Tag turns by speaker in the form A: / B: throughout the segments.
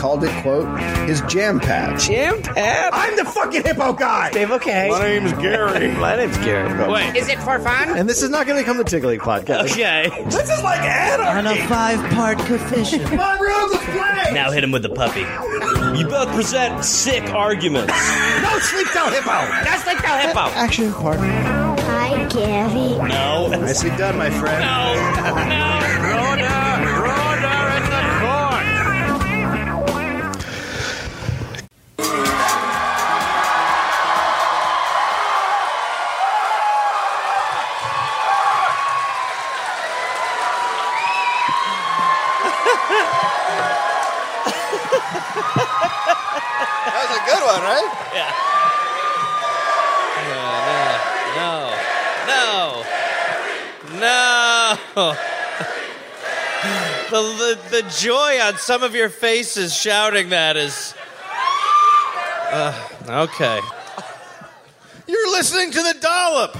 A: called it, quote, his jam pad.
B: Jam pad?
A: I'm the fucking hippo guy!
B: Dave, okay.
C: My name's Gary.
B: My name's Gary.
D: Wait, is it for fun?
A: And this is not going to become the Tickling podcast.
B: Okay.
A: This is like
E: On a five-part coefficient.
A: Come on, Rube, let's play!
B: Now hit him with the puppy. You both present sick arguments.
A: No sleep till hippo!
D: Just like the hippo.
E: Action partner.
F: Hi, Gary.
B: No.
A: Nicely done, my friend.
B: No. No.
A: Good one, right?
B: No. No. The, the, the joy on some of your faces shouting that is. Uh, okay.
C: You're listening to the dollop.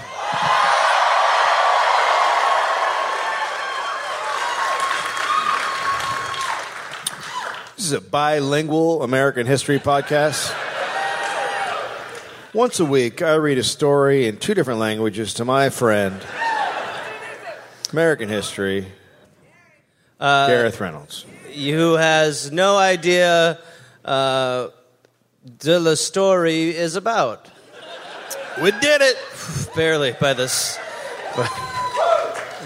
C: This is a bilingual American history podcast. Once a week, I read a story in two different languages to my friend, American history, Gareth Reynolds.
B: Who has no idea uh, de la story is about.
C: We did it.
B: Barely by this.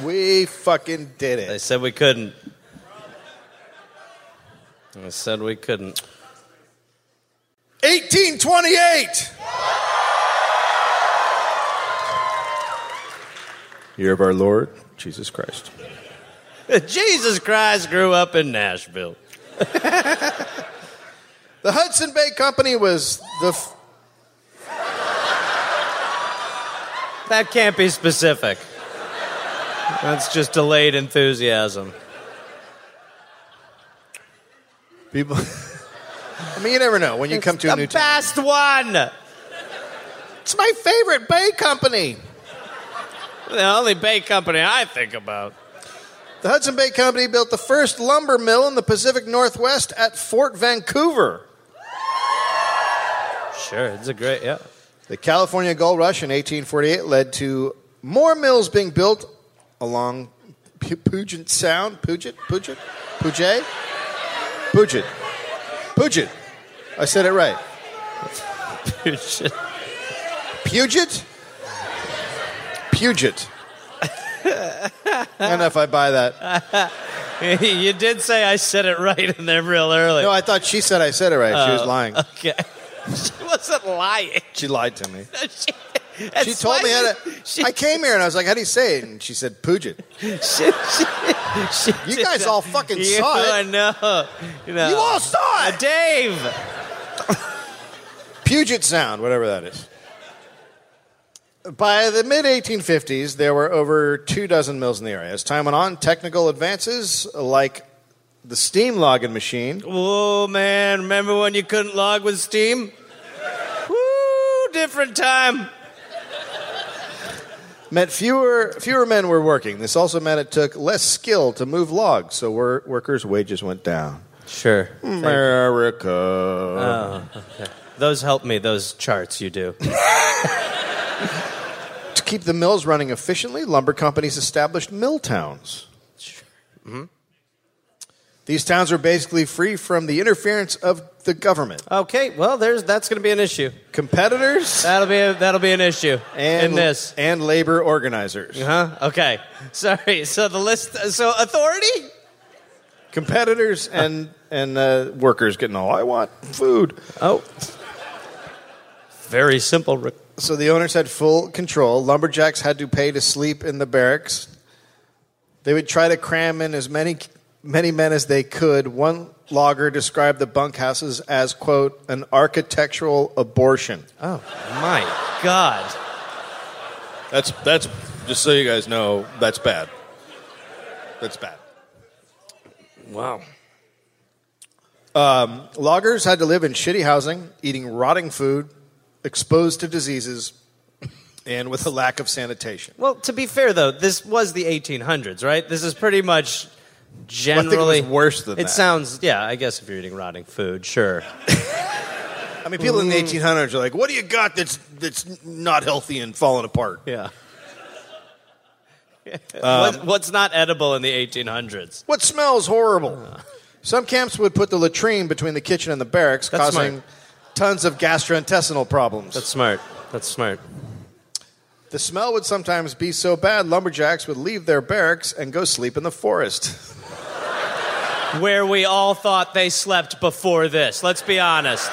C: We fucking did it.
B: They said we couldn't. They said we couldn't.
C: 1828. Year of our Lord Jesus Christ.
B: Jesus Christ grew up in Nashville.
C: The Hudson Bay Company was the. F-
B: That can't be specific. That's just delayed enthusiasm.
C: people. I mean, you never know when you come to a
B: the
C: new town.
B: best one.
C: It's my favorite Bay Company.
B: The only Bay company I think about.
C: The Hudson Bay Company built the first lumber mill in the Pacific Northwest at Fort Vancouver.
B: Sure, it's a great yeah.
C: The California Gold Rush in 1848 led to more mills being built along P- Puget Sound. Puget? Puget? Puget? Puget. Puget. I said it right. Puget? Puget. Puget. I don't know if I buy that.
B: you did say I said it right in there real early.
C: No, I thought she said I said it right. She was oh, lying.
B: okay. She wasn't lying.
C: She lied to me.
B: she,
C: She told me how to.
B: She,
C: I came here and I was like, "How do you say it?" And she said, "Puget."
B: she, she,
C: You guys all fucking
B: you,
C: saw it.
B: I know. You, know.
C: You all saw uh, it.
B: Dave.
C: Puget Sound, whatever that is. By the mid 1850s, there were over two dozen mills in the area. As time went on, technical advances like the steam logging machine
B: Oh man! Remember when you couldn't log with Steam? Woo! Different time.
C: Meant fewer fewer men were working. This also meant it took less skill to move logs, so wor- workers' wages went down.
B: Sure.
C: America.
B: Oh, those help me. Those charts you do.
C: To keep the mills running efficiently, lumber companies established mill towns. Sure. Mm-hmm. These towns were basically free from the interference of the government.
B: Okay. Well, there's that's going to be an issue.
C: Competitors
B: That'll be a, that'll be an issue
C: and
B: in this.
C: and labor organizers.
B: Huh? Okay. Sorry. So the list. So authority.
C: Competitors and and uh, workers getting all I want food.
B: Oh. Very simple.
C: So the owners had full control. Lumberjacks had to pay to sleep in the barracks. They would try to cram in as many many men as they could. One logger described the bunkhouses as quote an architectural abortion.
B: Oh my God.
C: That's that's just so you guys know that's bad. That's bad.
B: Wow.
C: Um, loggers had to live in shitty housing, eating rotting food, exposed to diseases, and with a lack of sanitation.
B: Well, to be fair though, this was the 1800s, right? This is pretty much generally
C: worse than
B: it
C: that.
B: sounds. Yeah, I guess if you're eating rotting food, sure.
C: I mean, people in the 1800s are like, "What do you got that's that's not healthy and falling apart?"
B: Yeah.
C: Um,
B: what, what's not edible in the 1800s?
C: What smells horrible? Some camps would put the latrine between the kitchen and the barracks,
B: That's
C: causing
B: smart.
C: tons of gastrointestinal problems.
B: That's smart. That's smart.
C: the smell would sometimes be so bad, lumberjacks would leave their barracks and go sleep in the forest.
B: Where we all thought they slept before this. Let's be honest.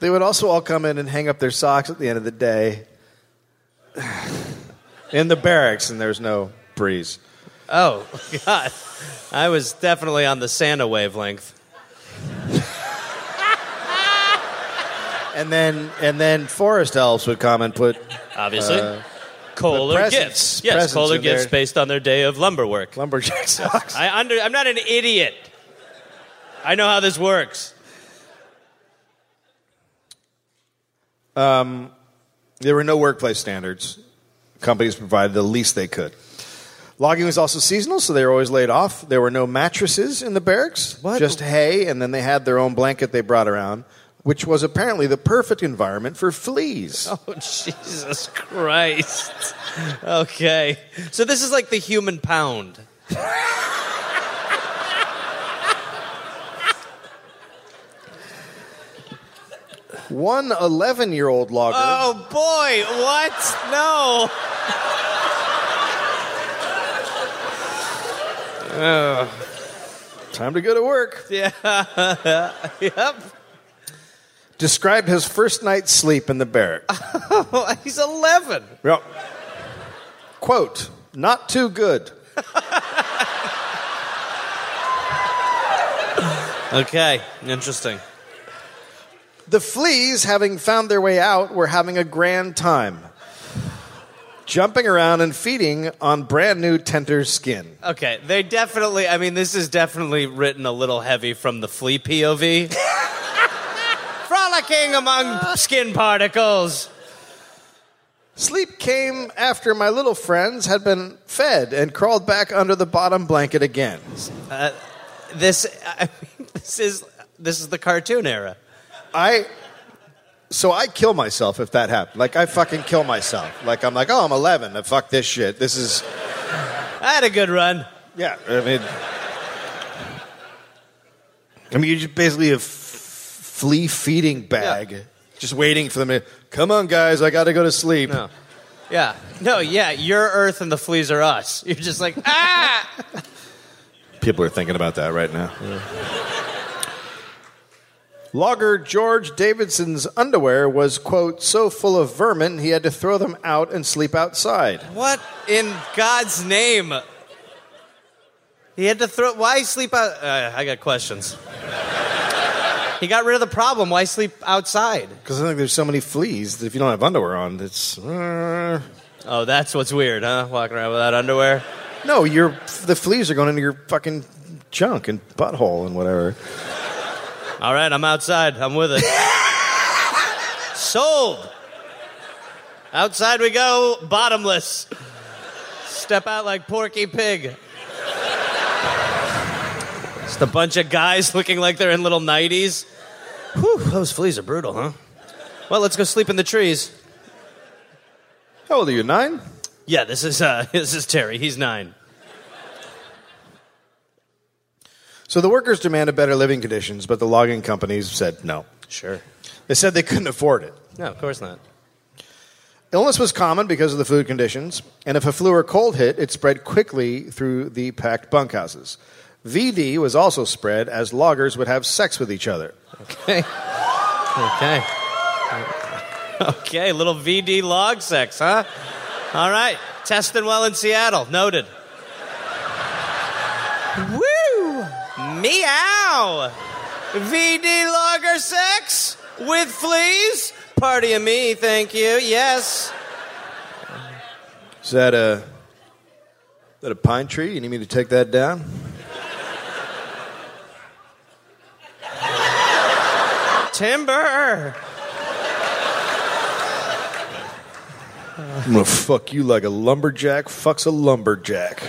C: They would also all come in and hang up their socks at the end of the day in the barracks, and there's no breeze.
B: Oh, God. I was definitely on the Santa wavelength.
C: And then, and then forest elves would come and put
B: Obviously. Uh, Kohler
C: presents-
B: gifts. Yes,
C: presents
B: Kohler gifts based on their day of lumber work.
C: lumberjack socks.
B: I under, I'm not an idiot. I know how this works.
C: Um, there were no workplace standards. Companies provided the least they could. Logging was also seasonal, so they were always laid off. There were no mattresses in the barracks,
B: What?
C: just hay, and then they had their own blanket they brought around, which was apparently the perfect environment for fleas.
B: Oh, Jesus Christ. Okay. So this is like the human pound.
C: One 11 year old logger.
B: Oh, boy. What? No.
C: Time to go to work.
B: Yeah. yep.
C: Described his first night's sleep in the barrack.
B: Oh, he's 11.
C: Yep. Quote, not too good.
B: Okay. Interesting.
C: The fleas, having found their way out, were having a grand time. Jumping around and feeding on brand new Tenter's skin.
B: Okay. They definitely, I mean, this is definitely written a little heavy from the flea POV. Frolicking among skin particles.
C: Sleep came after my little friends had been fed and crawled back under the bottom blanket again.
B: Uh, this, I mean, this is, this is the cartoon era.
C: I so I kill myself if that happened. Like I fucking kill myself. Like I'm like, oh, I'm 11. Fuck this shit. This is
B: I had a good run.
C: yeah. I mean, I mean, you're just basically a f- flea feeding bag, just waiting for them to come on, guys. I got to go to sleep.
B: No. Yeah. No, yeah, you're Earth and the fleas are us. You're just like, ah!
C: People are thinking about that right now. Logger George Davidson's underwear was, quote, so full of vermin he had to throw them out and sleep outside.
B: What in God's name? He had to throw. Why sleep out? Uh, I got questions. He got rid of the problem. Why sleep outside?
C: Because I think there's so many fleas that if you don't have underwear on, it's. uh,
B: Oh, that's what's weird, huh? Walking around without underwear.
C: no, you're, the fleas are going into your fucking junk and butthole and whatever.
B: All right, I'm outside. I'm with it. Sold. Outside we go, bottomless. Step out like Porky Pig. Just a bunch of guys looking like they're in little nighties. Whew, those fleas are brutal, huh? Well, let's go sleep in the trees.
C: How old are you, nine?
B: Yeah, this is uh, this is Terry. He's nine.
C: So the workers demanded better living conditions, but the logging companies said no.
B: Sure.
C: They said they couldn't afford it.
B: No, of course not.
C: Illness was common because of the food conditions, and if a flu or cold hit, it spread quickly through the packed bunkhouses. VD was also spread as loggers would have sex with each other.
B: Okay. Okay. Okay, little VD log sex, huh? All right. Testing well in Seattle. Noted. Woo! Meow! VD logger sex with fleas? Party of me, thank you. Yes.
C: Is that a, is that a pine tree? You need me to take that down?
B: Timber.
C: I'm gonna fuck you like a lumberjack fucks a lumberjack.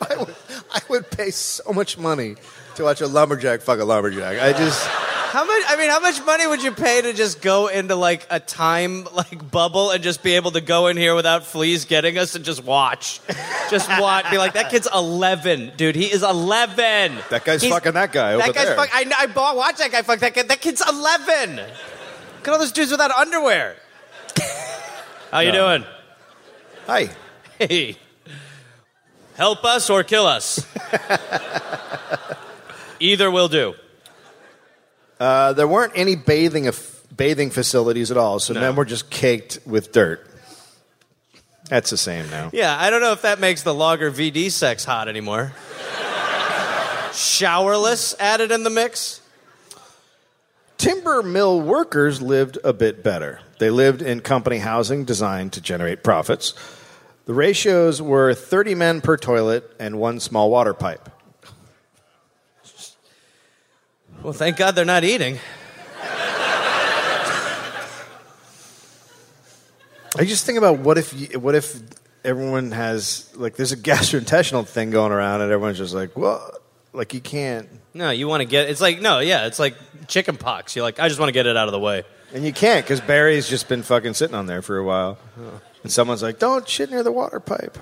C: I, would, I would pay so much money to watch a lumberjack fuck a lumberjack. I just.
B: How much? I mean, how much money would you pay to just go into like a time like bubble and just be able to go in here without fleas getting us and just watch? Just watch, be like that kid's eleven, dude. He is eleven.
C: That guy's
B: He's-
C: fucking that guy over
B: that guy's
C: there.
B: fuck. I, I bought, watch that guy fuck that kid. That kid's eleven. Look at all those dudes without underwear. How you
C: No.
B: doing?
C: Hi.
B: Hey, help us or kill us. Either will do.
C: Uh, there weren't any bathing of, bathing facilities at all, so
B: No.
C: men were just caked with dirt. That's the same now.
B: Yeah, I don't know if that makes the logger VD sex hot anymore. Showerless added in the mix.
C: Timber mill workers lived a bit better. They lived in company housing designed to generate profits. The ratios were 30 men per toilet and one small water pipe.
B: Well, thank God they're not eating.
C: I just think about what if you, what if everyone has like there's a gastrointestinal thing going around and everyone's just like, well, like you can't
B: No, you want to get it's like no, yeah, it's like chicken pox. You're like, I just want to get it out of the way.
C: and you can't because Barry's just been fucking sitting on there for a while, uh-huh. and someone's like, don't shit near the water pipe.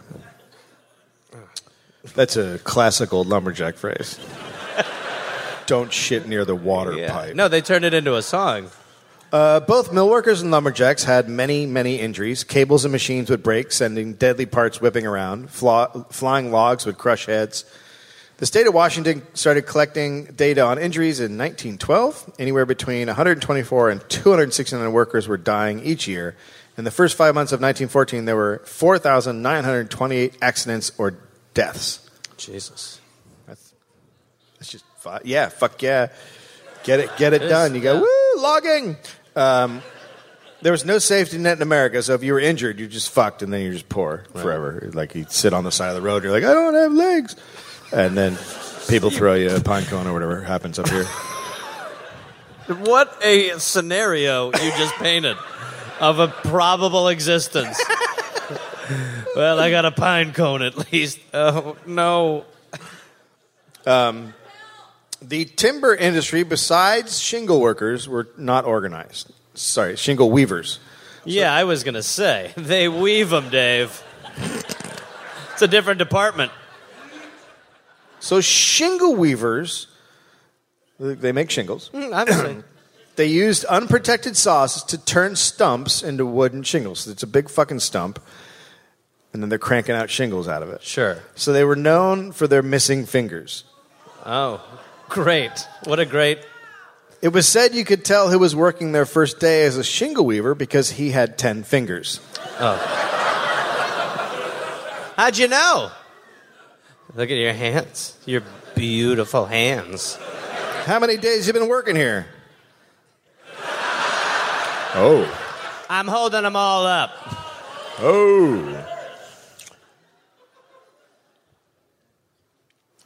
C: That's a classic old lumberjack phrase. don't shit near the water pipe.
B: No, they turned it into a song.
C: Uh, both millworkers and lumberjacks had many, many injuries. Cables and machines would break, sending deadly parts whipping around. Fla- flying logs would crush heads. The state of Washington started collecting data on injuries in 1912. Anywhere between 124 and 269 workers were dying each year. In the first five months of 1914, there were 4,928 accidents or deaths.
B: Jesus.
C: That's, that's just yeah, fuck yeah, get it, get it done. You go
B: yeah.
C: woo logging. Um, there was no safety net in America, so if you were injured, you're just fucked, and then you're just poor forever. Like you sit on the side of the road, you're like, I don't have legs, and then people throw you a pine cone or whatever happens up here.
B: What a scenario you just painted of a probable existence. well, I got a pine cone at least. Oh no.
C: The timber industry, besides shingle workers, were not organized. Sorry, shingle weavers.
B: Yeah, I was gonna say they weave them, Dave. It's a different department.
C: So shingle weavers, they make shingles.
B: Mm, I'm.
C: They used unprotected saws to turn stumps into wooden shingles. It's a big fucking stump, and then they're cranking out shingles out of it.
B: Sure.
C: So they were known for their missing fingers.
B: Oh, great! What a great.
C: It was said you could tell who was working their first day as a shingle weaver because he had 10 fingers. Oh.
B: How'd you know? Look at your hands. Your beautiful hands.
C: How many days you been working here? Oh.
B: I'm holding them all up.
C: Oh.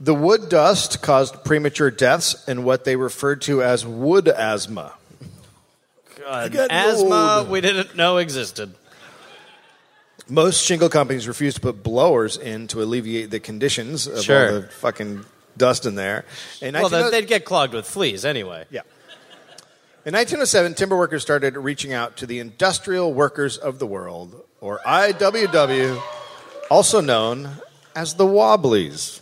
C: The wood dust caused premature deaths and what they referred to as wood asthma.
B: God,
C: got
B: asthma
C: old.
B: we didn't know existed.
C: Most shingle companies refused to put blowers in to alleviate the conditions of
B: Sure.
C: all the fucking dust in there. In
B: Well,
C: 19
B: they- they'd get clogged with fleas anyway.
C: yeah. In 1907, timber workers started reaching out to the industrial workers of the world, or IWW, also known as the Wobblies.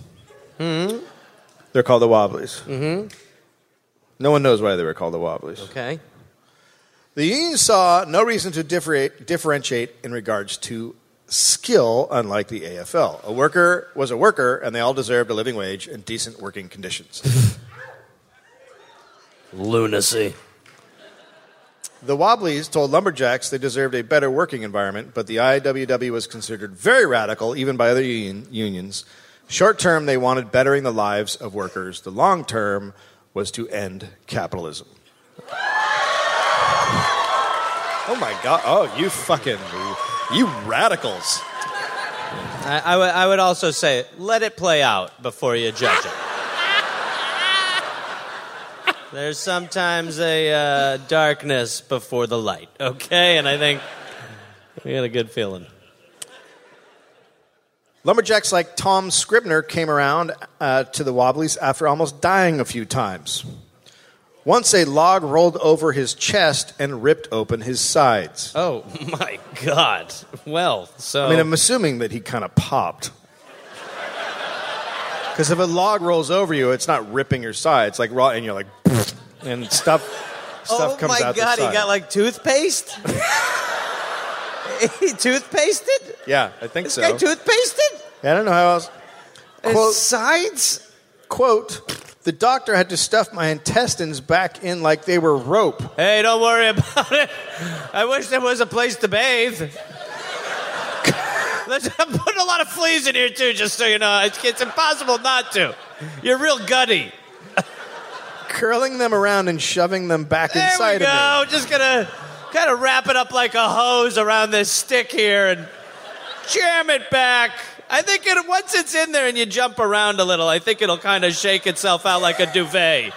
C: They're called the Wobblies. Mm-hmm. No one knows why they were called the Wobblies.
B: Okay.
C: The union saw no reason to differentiate in regards to skill, unlike the AFL. A worker was a worker, and they all deserved a living wage and decent working conditions.
B: Lunacy.
C: the Wobblies told lumberjacks they deserved a better working environment, but the IWW was considered very radical, even by other union- unions. Short term, they wanted bettering the lives of workers. The long term was to end capitalism. Oh my God. Oh, you fucking. You radicals.
B: I, I, would, I would also say let it play out before you judge it. There's sometimes a uh, darkness before the light, okay? And I think we got a good feeling.
C: Lumberjacks like Tom Scribner came around uh, to the Wobblies after almost dying a few times. Once a log rolled over his chest and ripped open his sides.
B: Oh my God. Well, so
C: I mean, I'm assuming that he kind of popped. Because if a log rolls over you, it's not ripping your sides like raw, and you're like, and stuff, stuff
B: oh
C: comes
B: my God, he got like toothpaste. he toothpasted.
C: yeah, I think
B: This
C: so.
B: guy toothpasted.
C: I don't know how else.
B: His
C: Quote,
B: sides.
C: quote, the doctor had to stuff my intestines back in like they were rope.
B: Hey, don't worry about it. I wish there was a place to bathe. Let's- I'm putting a lot of fleas in here too, just so you know. It's, it's impossible not to. You're real gutty.
C: curling them around and shoving them back
B: There we
C: inside
B: go.
C: of me.
B: No, just gonna kind of wrap it up like a hose around this stick here and jam it back. I think it, once it's in there and you jump around a little, I think it'll kind of shake itself out like a duvet.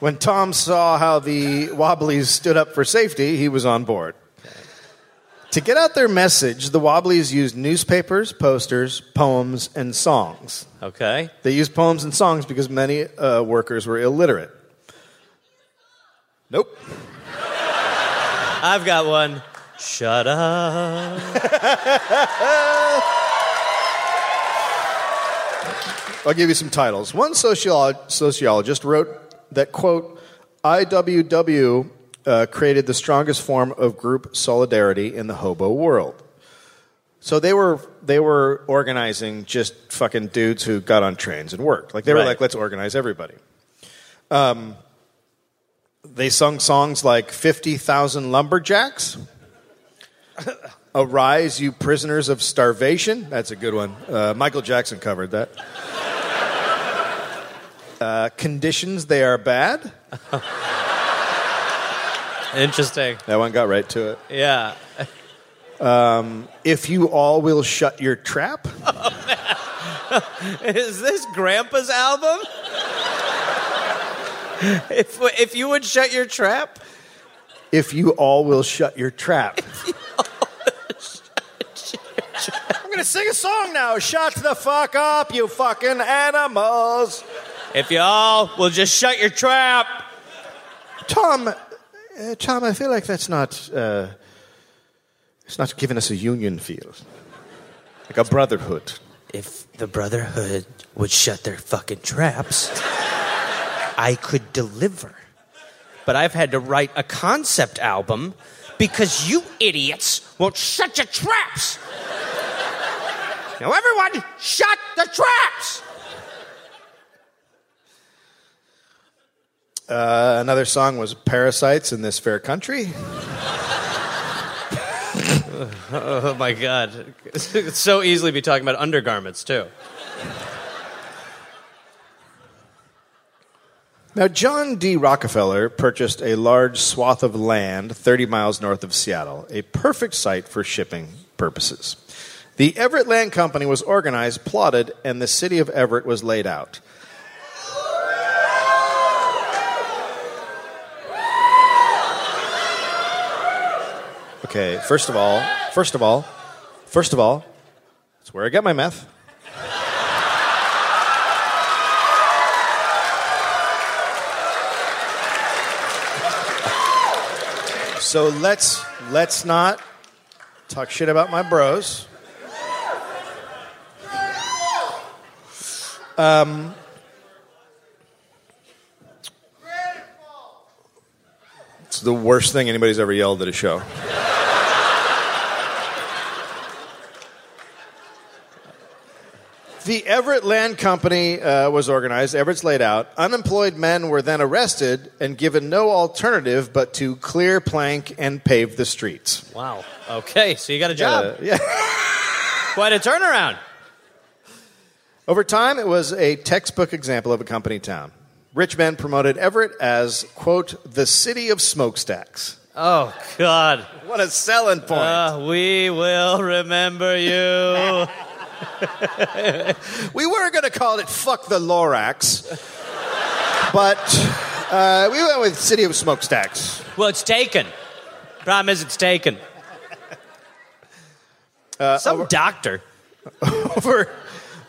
C: When Tom saw how the Wobblies stood up for safety, he was on board. To get out their message, the Wobblies used newspapers, posters, poems, and songs.
B: Okay.
C: They used poems and songs because many uh, workers were illiterate. Nope.
B: I've got one. Shut up.
C: I'll give you some titles. One sociolo- sociologist wrote that, quote, IWW uh, created the strongest form of group solidarity in the hobo world. So they were they were organizing just fucking dudes who got on trains and worked. Like they were
B: Right.
C: like, let's organize everybody. Um, they sung songs like "Fifty Thousand Lumberjacks," "Arise, You Prisoners of Starvation." That's a good one. Uh, Michael Jackson covered that. Uh, conditions they are bad.
B: Interesting.
C: That one got right to it.
B: Yeah.
C: Um, if you all will shut your trap.
B: Is this Grandpa's album? if, if you would shut your trap,
C: If you all will shut your trap. I'm gonna sing a song now. Shut the fuck up, you fucking animals.
B: if you all will just shut your trap.
C: Tom, uh, Tom, I feel like that's not. Uh, it's not giving us a union feel, like a brotherhood.
B: If the Brotherhood would shut their fucking traps, I could deliver. But I've had to write a concept album because you idiots won't shut your traps. Now, everyone, shut the traps!
C: Uh, another song was "Parasites in This Fair Country."
B: Oh my God. It's so easily be talking about undergarments, too.
C: Now, John D. Rockefeller purchased a large swath of land 30 miles north of Seattle, a perfect site for shipping purposes. The Everett Land Company was organized, plotted, and the city of Everett was laid out. Okay, first of all, first of all, first of all, that's where I get my meth. So let's let's not talk shit about my bros. Um, it's the worst thing anybody's ever yelled at a show. The Everett Land Company uh, was organized. Everett's laid out. Unemployed men were then arrested and given no alternative but to clear plank and pave the streets.
B: Wow. Okay, so you got a job.
C: Uh, yeah.
B: Quite a turnaround.
C: Over time, it was a textbook example of a company town. Rich men promoted Everett as, quote, the city of smokestacks.
B: Oh, God.
C: What a selling point.
B: Uh, we will remember you.
C: we were going to call it Fuck the Lorax, but uh, we went with City of Smokestacks.
B: Well, it's taken. Problem is, it's taken.
C: Uh,
B: Some doctor.
C: Over,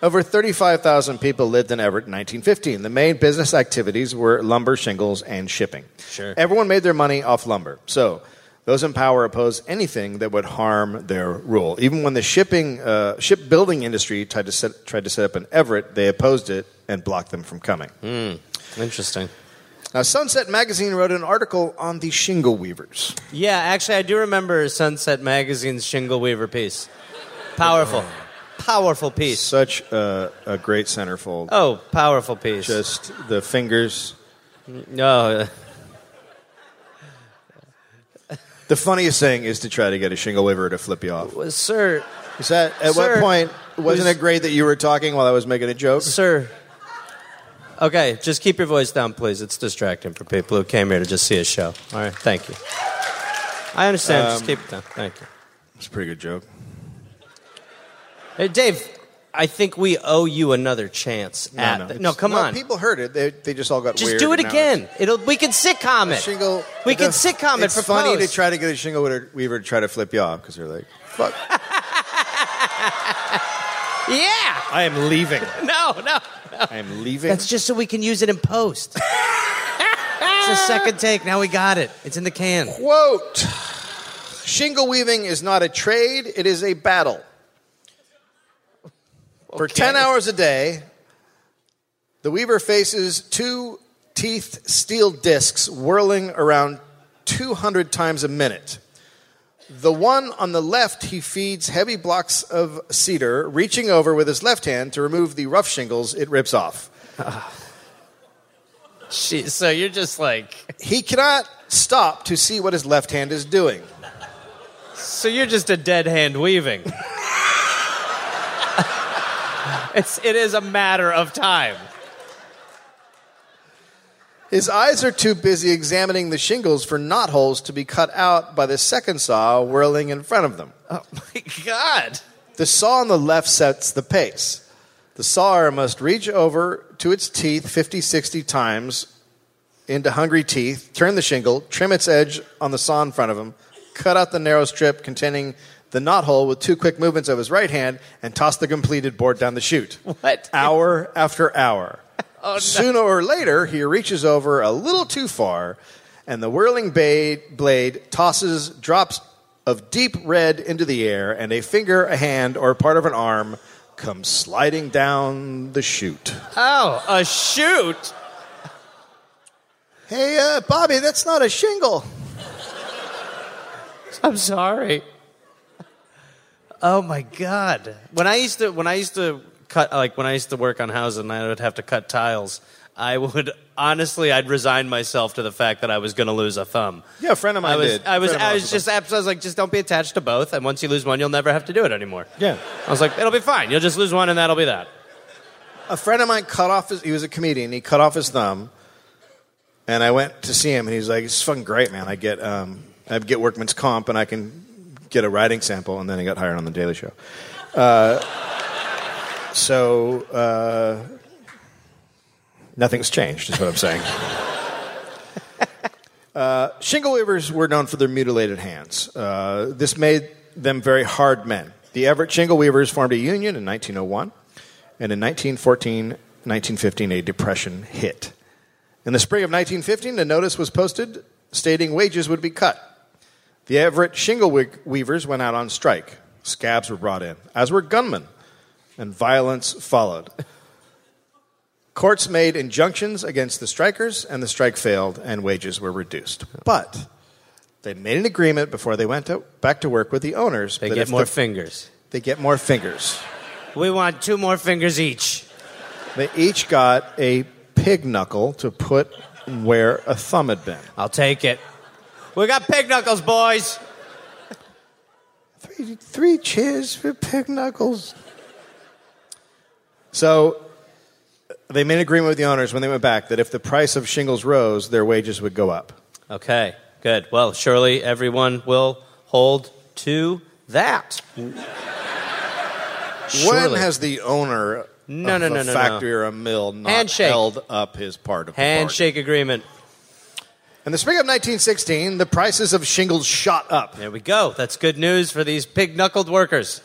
C: over 35,000 people lived in Everett in 1915. The main business activities were lumber, shingles, and shipping.
B: Sure.
C: Everyone made their money off lumber. So those in power oppose anything that would harm their rule. Even when the shipping, uh, shipbuilding industry tried to, set, tried to set up in Everett, they opposed it and blocked them from coming.
B: Interesting.
C: Now, Sunset Magazine wrote an article on the shingle weavers.
B: Yeah, actually, I do remember Sunset Magazine's Shingle Weaver piece. Powerful. Powerful piece.
C: Such a, a great centerfold.
B: Oh, powerful piece.
C: Just the fingers.
B: no.
C: The funniest thing is to try to get a shingle weaver to flip you off.
B: uh, sir,
C: Is that at
B: Sir,
C: what point wasn't
B: was-
C: it great that you were talking while I was making a joke?
B: sir. Okay, just keep your voice down, please. It's distracting for people who came here to just see a show. All right, thank you. I understand. just keep it down. Thank you.
C: It's a pretty good joke.
B: Hey, Dave, I think we owe you another chance at. the- no, come
C: No,
B: on.
C: People heard it. They, they just all got
B: Just
C: weird.
B: do it again. It'll. We can sitcom it.
C: Shingle.
B: We can sitcom it
C: It's funny to try to get a shingle weaver- weaver to try to flip you off because they're like, "Fuck,
B: Yeah.
C: I am leaving.
B: No, no.
C: I am leaving."
B: That's just so we can use it in post. it's a second take. Now we got it. It's in the can.
C: Quote: Shingle weaving is not a trade; it is a battle. For 10 hours a day, the weaver faces two teeth steel discs whirling around 200 times a minute. The one on the left, he feeds heavy blocks of cedar, reaching over with his left hand to remove the rough shingles it rips off. Ah.
B: She, so you're just like.
C: He cannot stop to see what his left hand is doing.
B: So you're just a dead hand weaving. It's. It is a matter of time.
C: His eyes are too busy examining the shingles for knot holes to be cut out by the second saw whirling in front of them.
B: Oh my god.
C: The saw on the left sets the pace. The sawyer must reach over to its teeth 50, 60 times into hungry teeth, turn the shingle, trim its edge on the saw in front of him, cut out the narrow strip containing the knot hole with two quick movements of his right hand, and toss the completed board down the chute.
B: What?
C: Hour after hour.
B: Oh, no.
C: Sooner or later, he reaches over a little too far, and the whirling ba- blade tosses drops of deep red into the air, and a finger, a hand, or part of an arm comes sliding down the chute.
B: Oh, a chute?
C: Hey, uh, Bobby, that's not a shingle.
B: I'm sorry. Oh my god. When I used to when I used to cut like when I used to work on houses and I would have to cut tiles, I would honestly I'd resign myself to the fact that I was going to lose a thumb.
C: Yeah, a friend of mine
B: I was
C: did.
B: I was
C: Friend of mine
B: I was just I was like just don't be attached to both and once you lose one you'll never have to do it anymore.
C: Yeah.
B: I was like it'll be fine. You'll just lose one and that'll be that.
C: A friend of mine cut off his, he was a comedian, he cut off his thumb, and I went to see him, and he's like, it's fucking great, man. I get, um, I get workman's comp, and I can get a writing sample, and then he got hired on The Daily Show. Uh, so, uh, nothing's changed, is what I'm saying. uh, shingle weavers were known for their mutilated hands. Uh, this made them very hard men. The Everett Shingle Weavers formed a union in 1901, and in 1914, 1915, a depression hit. In the spring of 1915, a notice was posted stating wages would be cut. The Everett Shingle Weavers went out on strike. Scabs were brought in, as were gunmen, and violence followed. Courts made injunctions against the strikers, and the strike failed, and wages were reduced. But they made an agreement before they went to, back to work with the owners.
B: They get more
C: the-
B: fingers.
C: they get more fingers.
B: We want two more fingers each.
C: They each got a pig knuckle to put where a thumb had been.
B: I'll take it. We got pig knuckles, boys.
C: Three, three cheers for pig knuckles. So they made an agreement with the owners when they went back that if the price of shingles rose, their wages would go up.
B: Okay, good. Well, surely everyone will hold to that.
C: When
B: Surely.
C: has the owner
B: No,
C: of
B: no,
C: a
B: no, no, no.
C: factory or a mill not
B: Handshake.
C: held up his part of the bargain.
B: Handshake agreement.
C: In the spring of 1916, the prices of shingles shot up.
B: There we go. That's good news for these pig knuckled workers.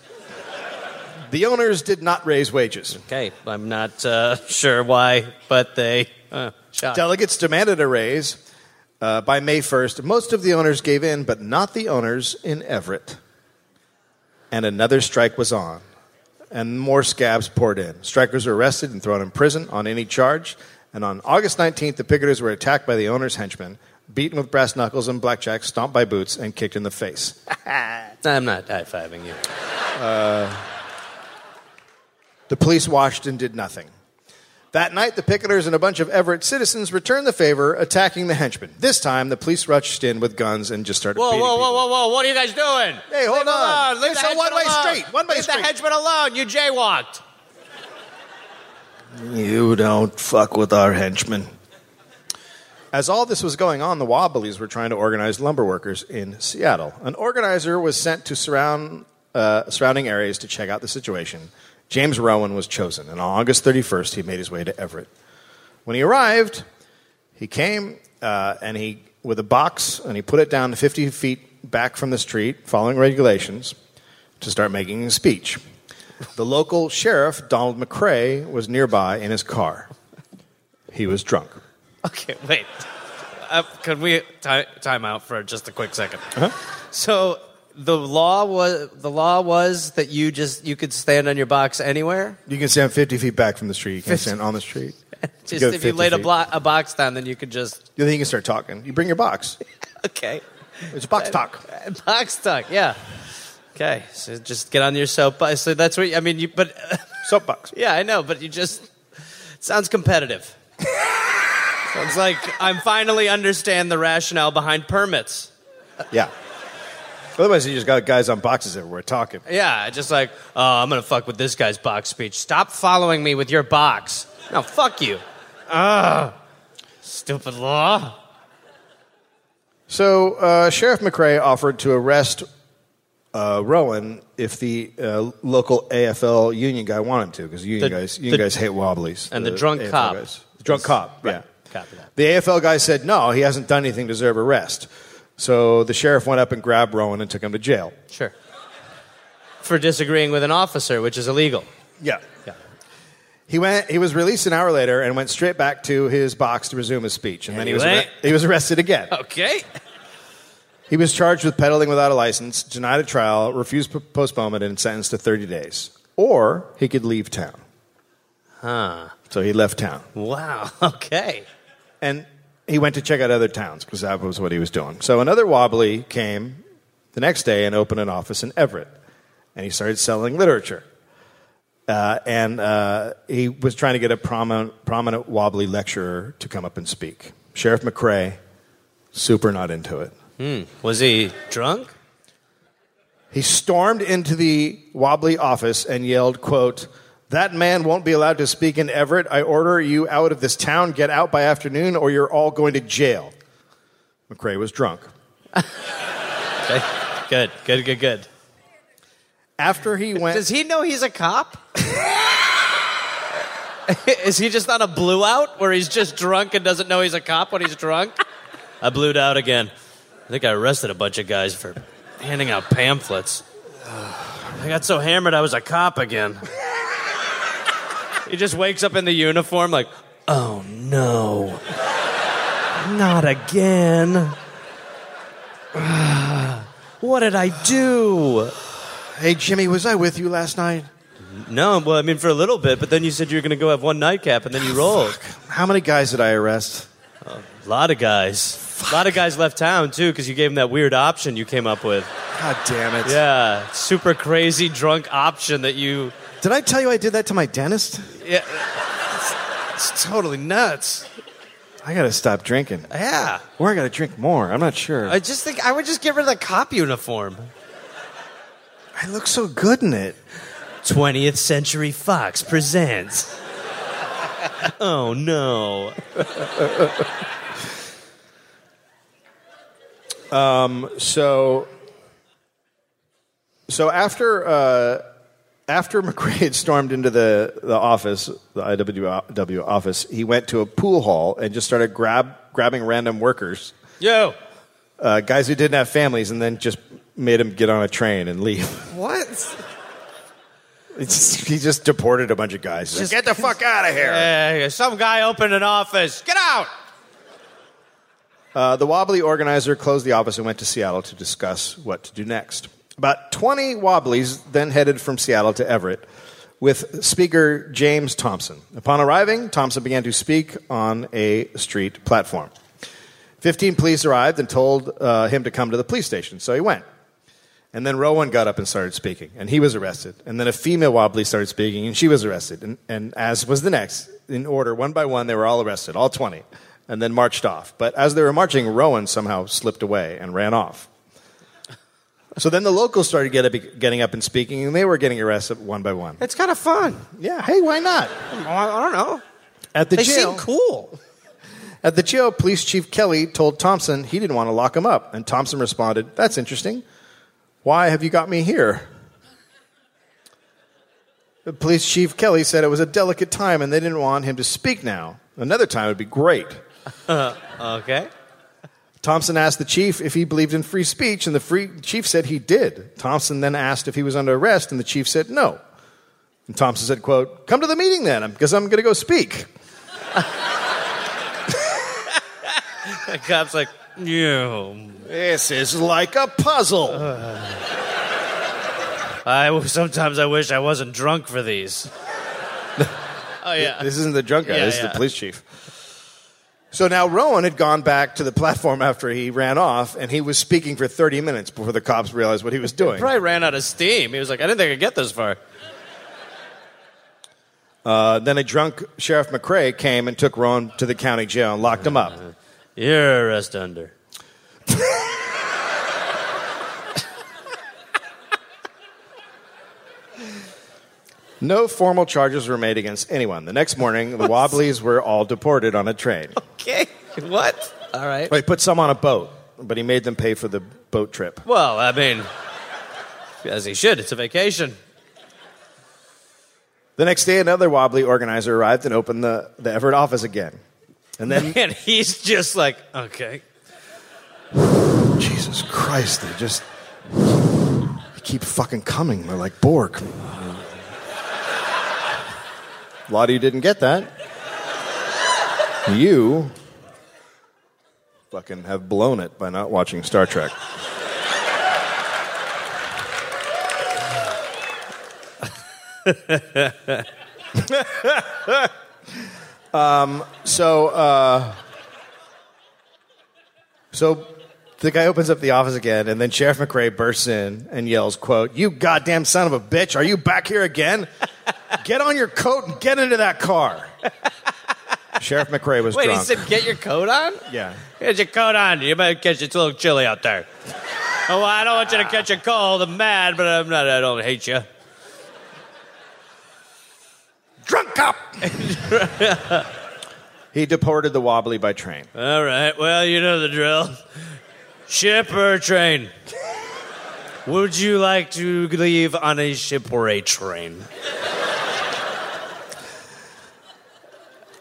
C: The owners did not raise wages.
B: Okay, I'm not uh, sure why, but they uh, shot.
C: Delegates demanded a raise. Uh, by May 1st, most of the owners gave in, but not the owners in Everett. And another strike was on, and more scabs poured in. Strikers were arrested and thrown in prison on any charge. And on August 19th, the picketers were attacked by the owners' henchmen, beaten with brass knuckles and blackjacks, stomped by boots, and kicked in the face.
B: I'm not high fiving you.
C: The police watched and did nothing. That night, the picketers and a bunch of Everett citizens returned the favor, attacking the henchmen. This time, the police rushed in with guns and just started
B: Whoa,
C: beating
B: whoa,
C: people.
B: whoa, whoa, whoa! What are you guys doing?
C: Hey, hold
B: Leave
C: on.
B: Alone. Leave
C: It's
B: the
C: a one-way
B: alone.
C: street. One-way
B: Leave
C: street.
B: the henchman alone. You jaywalked.
C: You don't fuck with our henchmen. As all this was going on, the Wobblies were trying to organize lumber workers in Seattle. An organizer was sent to surround, uh, surrounding areas to check out the situation. James Rowan was chosen, and on August 31st, he made his way to Everett. When he arrived, he came uh, and he with a box and he put it down 50 feet back from the street, following regulations, to start making a speech. The local sheriff, Donald McRae, was nearby in his car. He was drunk.
B: Okay, wait. Uh, could we ti time out for just a quick 2nd
C: Uh-huh.
B: So the law was the law was that you just you could stand on your box anywhere.
C: You can stand 50 feet back from the street. You can't
B: 50
C: stand on the street.
B: Just if you
C: 50
B: laid a,
C: feet.
B: blo- a box down, then you could just
C: Then you can start talking. You bring your box.
B: okay.
C: It's box talk.
B: Box talk, yeah. Okay, so just get on your soapbox. So that's what I mean. You, but
C: Soapbox.
B: yeah, I know. But you just sounds competitive. sounds like I'm finally understand the rationale behind permits.
C: Yeah. Otherwise, you just got guys on boxes everywhere talking.
B: Yeah, just like oh, I'm gonna fuck with this guy's box speech. Stop following me with your box. No, fuck you. Ah, stupid law.
C: So uh, Sheriff McRae offered to arrest uh, Rowan if the uh, local AFL union guy wanted to, because union
B: The-
C: guys union
B: the-
C: guys hate wobblies.
B: and the drunk
C: AFL
B: cop.
C: guys. The drunk cop, yeah.
B: Copy.
C: The AFL guy said no, he hasn't done anything to deserve arrest. So the sheriff went up and grabbed Rowan and took him to jail.
B: Sure. For disagreeing with an officer, which is illegal.
C: Yeah.
B: Yeah.
C: He went. He was released an hour later and went straight back to his box to resume his speech. And then he was arre- he was arrested again.
B: Okay.
C: He was charged with peddling without a license, denied a trial, refused postponement, and sentenced to 30 days. Or he could leave town.
B: Huh.
C: So he left town.
B: Wow. Okay.
C: And he went to check out other towns because that was what he was doing. So another wobbly came the next day and opened an office in Everett. And he started selling literature. Uh, and uh, he was trying to get a prominent, prominent wobbly lecturer to come up and speak. Sheriff McRae, super not into it. Hmm.
B: Was he drunk?
C: He stormed into the wobbly office and yelled, quote, that man won't be allowed to speak in Everett. I order you out of this town. Get out by afternoon or you're all going to jail. McRae was drunk.
B: Okay. Good. Good. Good. Good.
C: After he went,
B: Does he know he's a cop? Is he just on a blue out where he's just drunk and doesn't know he's a cop when he's drunk? I blued out again. I think I arrested a bunch of guys for handing out pamphlets. I got so hammered I was a cop again. He just wakes up in the uniform like, oh no, not again. What did I do?
C: hey, Jimmy, was I with you last night?
B: No, well, I mean, for a little bit, but then you said you were going to go have one nightcap, and then you ah, rolled.
C: How many guys did I arrest?
B: Oh, A lot of guys. A lot of guys left town, too, because you gave them that weird option you came up with.
C: God damn it.
B: Yeah, super crazy drunk option that you.
C: Did I tell you I did that to my dentist?
B: Yeah. It's, it's totally nuts.
C: I got to stop drinking.
B: Yeah.
C: Or I got to drink more. I'm not sure.
B: I just think I would just get rid of the cop uniform.
C: I look so good in it.
B: 20th Century Fox presents. oh, no.
C: So, so after uh, after McRae had stormed into the, the office, the IWW office, he went to a pool hall and just started grab, grabbing random workers,
B: Yo.
C: uh, guys who didn't have families, and then just made them get on a train and leave.
B: What?
C: It's just- he just deported a bunch of guys. He's like, Get the fuck out of here.
B: Hey, some guy opened an office. Get out.
C: Uh, the Wobbly organizer closed the office and went to Seattle to discuss what to do next. About 20 Wobblies then headed from Seattle to Everett with speaker James Thompson. Upon arriving, Thompson began to speak on a street platform. 15 police arrived and told uh, him to come to the police station, so he went. And then Rowan got up and started speaking, and he was arrested. And then a female Wobbly started speaking, and she was arrested. And, and as was the next, in order, one by one, they were all arrested, all 20, and then marched off. But as they were marching, Rowan somehow slipped away and ran off. So then the locals started getting up and speaking, and they were getting arrested one by one.
B: It's kind of fun.
C: Yeah, hey, why not?
B: I don't know.
C: At the
B: They
C: jail,
B: seem cool.
C: At the jail, Police Chief Kelly told Thompson he didn't want to lock him up, and Thompson responded, "That's interesting. Why have you got me here?" The Police Chief Kelly said it was a delicate time, and they didn't want him to speak now. Another time would be great.
B: Okay.
C: Thompson asked the chief if he believed in free speech, and the free chief said he did. Thompson then asked if he was under arrest, and the chief said no. And Thompson said, "quote Come to the meeting then, because I'm going to go speak."
B: The cop's like, yeah.
C: This is like a puzzle.
B: I sometimes I wish I wasn't drunk for these. oh yeah.
C: This isn't the drunk guy.
B: Yeah,
C: this is the police chief. So now Rowan had gone back to the platform after he ran off, and he was speaking for 30 minutes before the cops realized what he was doing.
B: Probably ran out of steam. He was like, I didn't think I'd get this far.
C: Uh, then a drunk Sheriff McRae came and took Rowan to the county jail and locked him up.
B: You're arrest under.
C: No formal charges were made against anyone. The next morning, the Wobblies were all deported on a train.
B: Okay. What? All right.
C: Well, he put some on a boat, but he made them pay for the boat trip.
B: Well, I mean, as he should. It's a vacation.
C: The next day, another Wobbly organizer arrived and opened the, the Everett office again. And then
B: And he's just like, okay.
C: Jesus Christ, they just they keep fucking coming. They're like Borg. A lot of you didn't get that. You fucking have blown it by not watching Star Trek. um, so, uh, so the guy opens up the office again, and then Sheriff McRae bursts in and yells, "quote You goddamn son of a bitch! Are you back here again? Get on your coat and get into that car." Sheriff McRae was
B: Wait,
C: drunk.
B: he said, get your coat on?
C: yeah.
B: Get your coat on. You might catch it's a little chilly out there. Oh, well, I don't want you to catch a cold. I'm mad, but I'm not. I don't hate you.
C: Drunk cop. he deported the wobbly by train.
B: All right. Well, you know the drill. Ship or train? Would you like to leave on a ship or a train?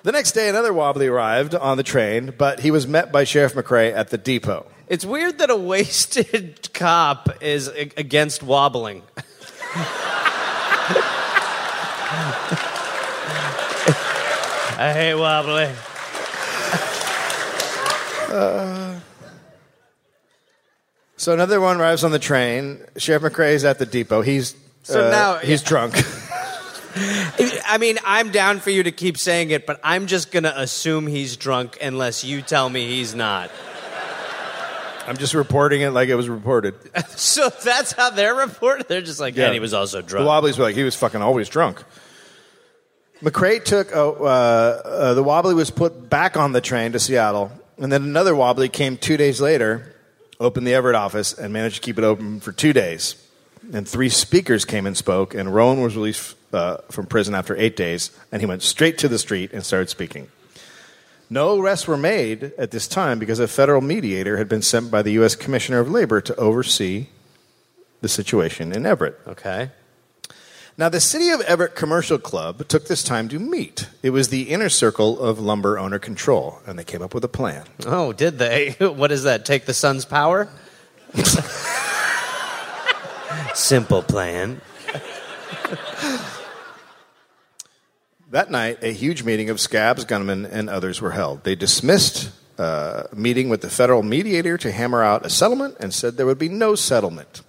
C: The next day, another wobbly arrived on the train, but he was met by Sheriff McRae at the depot.
B: It's weird that a wasted cop is a- against wobbling. I hate wobbling.
C: So another one arrives on the train. Sheriff McRae is at the depot. He's
B: So
C: uh,
B: now-
C: he's drunk.
B: I mean, I'm down for you to keep saying it, but I'm just going to assume he's drunk unless you tell me he's not.
C: I'm just reporting it like it was reported.
B: So that's how they're reported? They're just like, yeah, and he was also drunk. The.
C: Wobblies were like, he was fucking always drunk. McRae took, uh, uh, uh, the Wobbly was put back on the train to Seattle, and then another Wobbly came two days later, opened the Everett office, and managed to keep it open for two days. And three speakers came and spoke, and Rowan was released uh, from prison after eight days, and he went straight to the street and started speaking. No arrests were made at this time because a federal mediator had been sent by the U.S. Commissioner of Labor to oversee the situation in Everett.
B: Okay.
C: Now, the City of Everett Commercial Club took this time to meet. It was the inner circle of lumber owner control, and they came up with a plan.
B: Oh, did they? What is that? Take the sun's power? Simple plan.
C: That night, a huge meeting of scabs, gunmen, and others were held. They dismissed uh, a meeting with the federal mediator to hammer out a settlement and said there would be no settlement.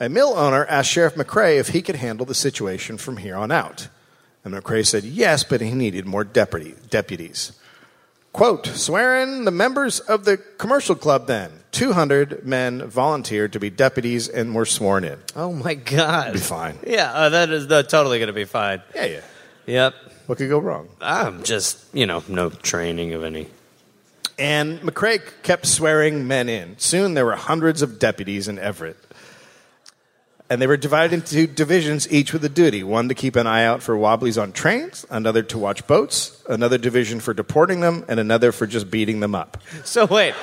C: A mill owner asked Sheriff McRae if he could handle the situation from here on out. And McRae said yes, but he needed more deputy, deputies. Quote, swear in the members of the commercial club then. 200 men volunteered to be deputies and were sworn in.
B: Oh my God.
C: Be fine.
B: Yeah, uh, that is uh, totally going to be fine.
C: Yeah, yeah.
B: Yep.
C: What could go wrong?
B: I'm just, you know, no training of any.
C: And McRae kept swearing men in. Soon there were hundreds of deputies in Everett. And they were divided into divisions, each with a duty one to keep an eye out for wobblies on trains, another to watch boats, another division for deporting them, and another for just beating them up.
B: So wait.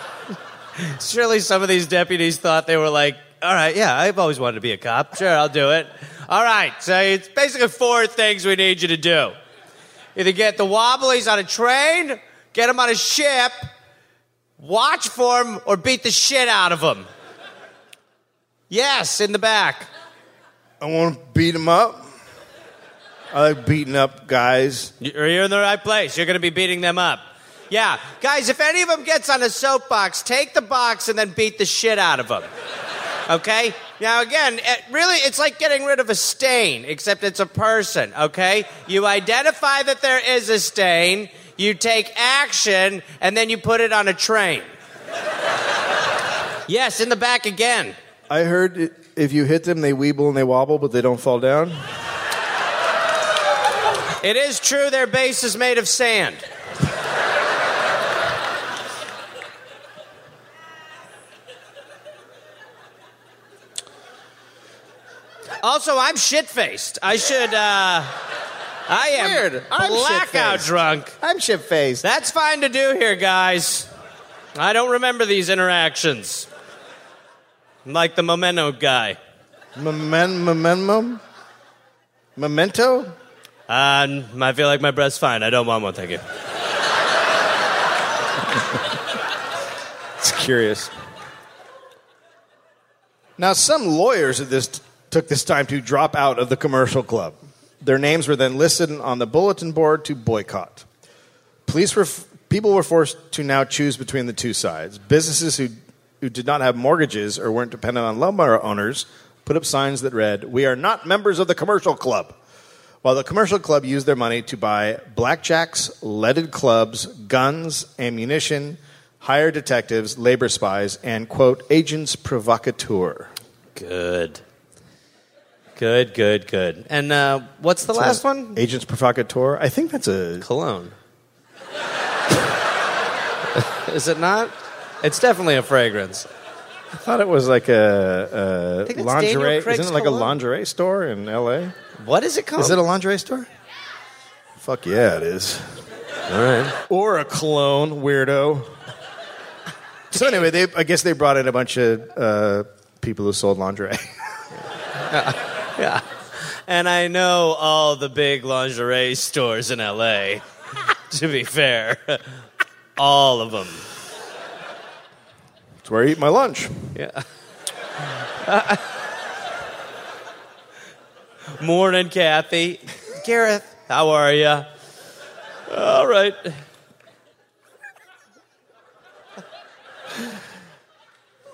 B: Surely some of these deputies thought they were like, all right, yeah, I've always wanted to be a cop. Sure, I'll do it. All right, so it's basically four things we need you to do either get the wobblies on a train, get them on a ship, watch for them, or beat the shit out of them. Yes, in the back.
C: I want to beat them up. I like beating up guys.
B: You're you're in the right place. You're going to be beating them up. Yeah. Guys, if any of them gets on a soapbox, take the box and then beat the shit out of them. Okay? Now, again, it really, it's like getting rid of a stain, except it's a person, okay? You identify that there is a stain, you take action, and then you put it on a train. yes, in the back again.
C: I heard if you hit them, they weeble and they wobble, but they don't fall down.
B: It is true their base is made of sand. Also, I'm shit faced. I should, uh. I am
C: Weird. I'm
B: blackout
C: shit-faced.
B: drunk.
C: I'm shit faced.
B: That's fine to do here, guys. I don't remember these interactions. I'm like the memento guy.
C: Memento? Memento?
B: Uh, I feel like my breath's fine. I don't want one, thank you.
C: It's curious. Now, some lawyers at this took this time to drop out of the commercial club. Their names were then listed on the bulletin board to boycott. Police were people were forced to now choose between the two sides. Businesses who who did not have mortgages or weren't dependent on lumber owners put up signs that read, "We are not members of the commercial club." While the commercial club used their money to buy blackjacks, leaded clubs, guns, ammunition, hire detectives, labor spies, and quote agents provocateur.
B: Good. Good, good, good. And uh, what's the last one?
C: Agents provocateur. I think that's a
B: Cologne. Is it not? It's definitely a fragrance.
C: I thought it was like a,
B: think
C: a
B: it's
C: lingerie.
B: Daniel Craig's
C: Isn't it like a
B: cologne.
C: lingerie store in L.A.?
B: What is it called?
C: Is it a lingerie store? Fuck yeah, it is.
B: All right.
C: Or a cologne, weirdo. So anyway, they, I guess they brought in a bunch of uh, people who sold lingerie.
B: Yeah. And I know all the big lingerie stores in LA, to be fair. All of them.
C: That's where I eat my lunch.
B: Yeah. Morning, Kathy. Gareth, how are you? All right.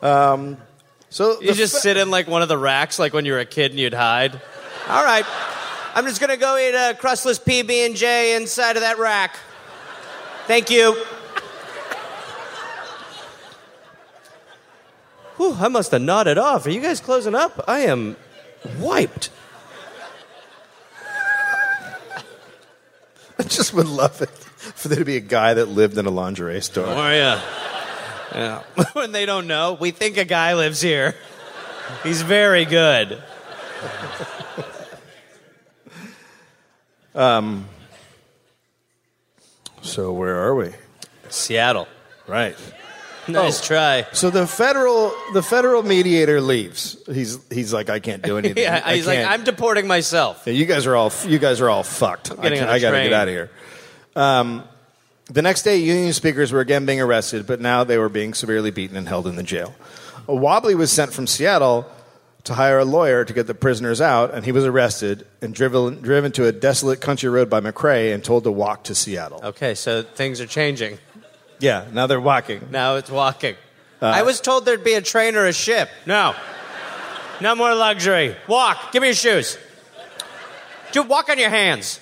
C: Um, So
B: You just
C: fa-
B: sit in like one of the racks, like when you were a kid and you'd hide. All right, I'm just gonna go eat a crustless PB and J inside of that rack. Thank you. Whew, I must have nodded off. Are you guys closing up? I am wiped.
C: I just would love it for there to be a guy that lived in a lingerie store.
B: Oh, How are ya? Yeah. when they don't know, we think a guy lives here. He's very good.
C: um, So where are we?
B: Seattle.
C: Right.
B: Nice
C: Oh.
B: try.
C: So the federal the federal mediator leaves. He's he's like I can't do anything.
B: Yeah, he's like. I'm deporting myself.
C: Yeah, you guys are all you guys are all fucked. I,
B: getting
C: can't-
B: on a
C: I gotta get out of here. Um, the next day, Union speakers were again being arrested, but now they were being severely beaten and held in the jail. A Wobbly was sent from Seattle to hire a lawyer to get the prisoners out, and he was arrested and driven driven to a desolate country road by McRae and told to walk to Seattle.
B: Okay, so things are changing.
C: Yeah, now they're walking.
B: Now it's walking.
C: Uh,
B: I was told there'd be a train or a ship. No. No more luxury. Walk. Give me your shoes. Dude, walk on your hands.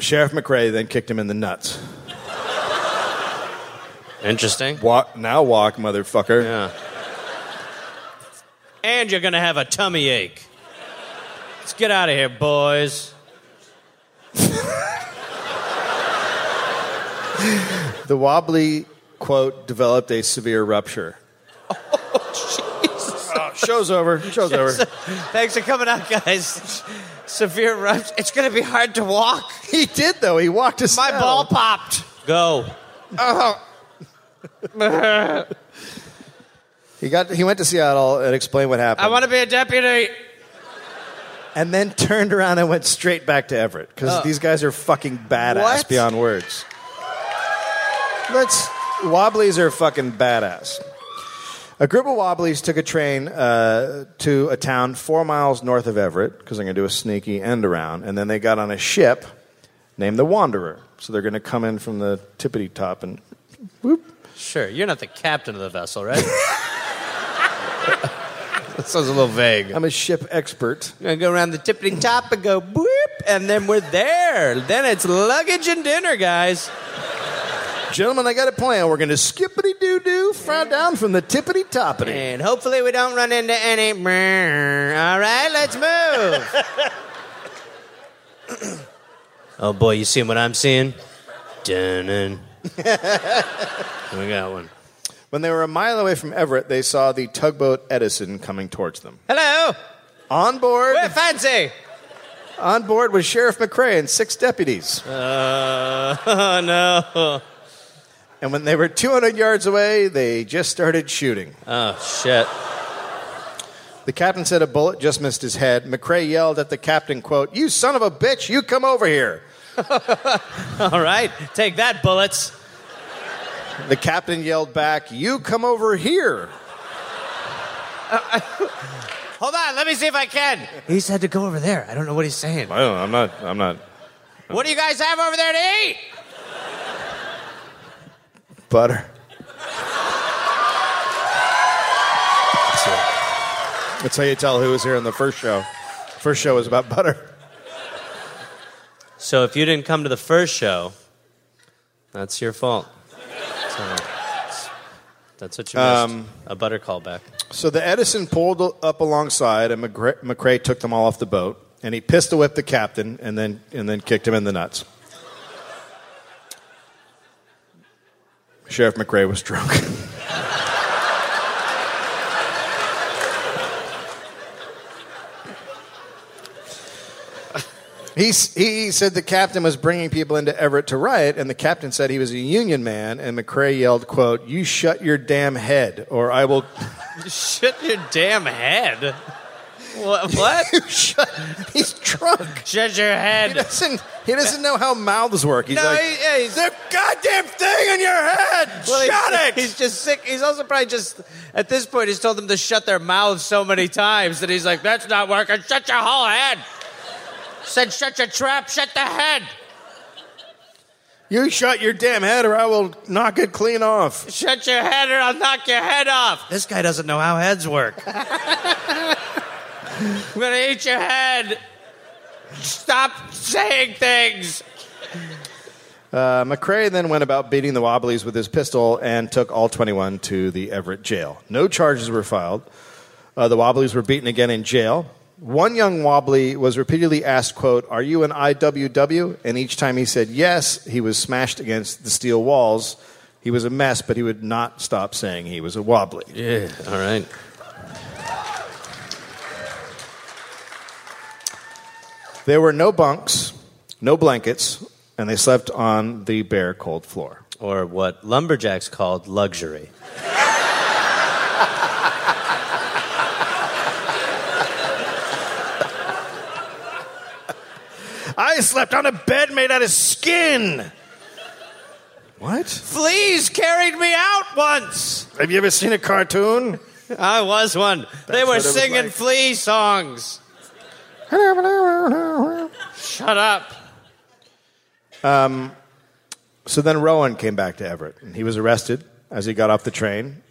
C: Sheriff McRae then kicked him in the nuts.
B: Interesting.
C: Walk now, walk, motherfucker.
B: Yeah. And you're going to have a tummy ache. Let's get out of here, boys.
C: The wobbly quote developed a severe rupture.
B: Oh, Jesus.
C: Oh, show's over. Show's over.
B: Thanks for coming out, guys. Severe rupture. It's going to be hard to walk.
C: He did though. He walked to
B: My ball popped. Go.
C: He got. He went to Seattle and explained what happened.
B: I want to be a deputy.
C: and then turned around and went straight back to Everett because these guys are fucking badass
B: What?
C: beyond words. Let's. Wobblies are fucking badass. A group of Wobblies took a train uh, to a town four miles north of Everett because they're going to do a sneaky end around, and then they got on a ship named the Wanderer. So they're going to come in from the tippity top and whoop.
B: Sure, you're not the captain of the vessel, right? that sounds a little vague.
C: I'm a ship expert.
B: I'm gonna go around the tippity top and go boop, and then we're there. Then it's luggage and dinner, guys.
C: Gentlemen, I got a plan. We're going to skippity doo doo, fry down from the tippity toppity.
B: And hopefully we don't run into any. All right, let's move. oh boy, you seeing what I'm seeing? Dun we got one.
C: When they were a mile away from Everett, they saw the tugboat Edison coming towards them.
B: Hello,
C: On board,
B: we're fancy.
C: on board was Sheriff McRae and six deputies.
B: Uh, oh no.
C: And when they were 200 yards away, they just started shooting.
B: Oh shit.
C: The captain said a bullet just missed his head. McRae yelled at the captain, quote, "You son of a bitch, you come over here."
B: All right, take that, bullets.
C: The captain yelled back, "You come over here."
B: Hold on, let me see if I can. He said to go over there. I don't know what he's saying.
C: I don't, I'm not. I'm not.
B: What do you guys have over there to eat?
C: Butter. That's it. That's how you tell who was here in the first show. First show was about butter.
B: So if you didn't come to the first show, that's your fault. So, that's what you missed. Um, a butter callback.
C: So the Edison pulled up alongside, and McRae, McRae took them all off the boat, and he pistol whipped the captain, and then and then kicked him in the nuts. Sheriff McRae was drunk. He, he said the captain was bringing people into Everett to riot, and the captain said he was a Union man, and McRae yelled, quote, you shut your damn head, or I will
B: Shut your damn head. What? what?
C: shut. He's drunk.
B: Shut your head.
C: He
B: head.
C: doesn't. He doesn't know how mouths work. He's
B: No,
C: like,
B: he- yeah, he's-
C: the goddamn thing in your head.
B: Well,
C: shut
B: he's,
C: it.
B: He's just sick. He's also probably just at this point. He's told them to shut their mouths so many times that he's like, "That's not working. Shut your whole head." Said, "Shut your trap. Shut the head.
C: you shut your damn head, or I will knock it clean off.
B: Shut your head, or I'll knock your head off." This guy doesn't know how heads work. I'm gonna eat your head. Stop saying things.
C: Uh, McRae then went about beating the Wobblies with his pistol and took all 21 to the Everett jail. No charges were filed. Uh, the Wobblies were beaten again in jail. One young Wobbly was repeatedly asked, quote, Are you an IWW? And each time he said yes, he was smashed against the steel walls. He was a mess, but he would not stop saying he was a Wobbly.
B: Yeah. All right.
C: There were no bunks, no blankets, and they slept on the bare, cold floor.
B: or what lumberjacks called luxury.
C: I slept on a bed made out of skin. What?
B: Fleas carried me out once.
C: Have you ever seen a cartoon?
B: I was one. they were singing
C: like.
B: flea songs. Shut up.
C: Um, so then Rowan came back to Everett, and he was arrested as he got off the train.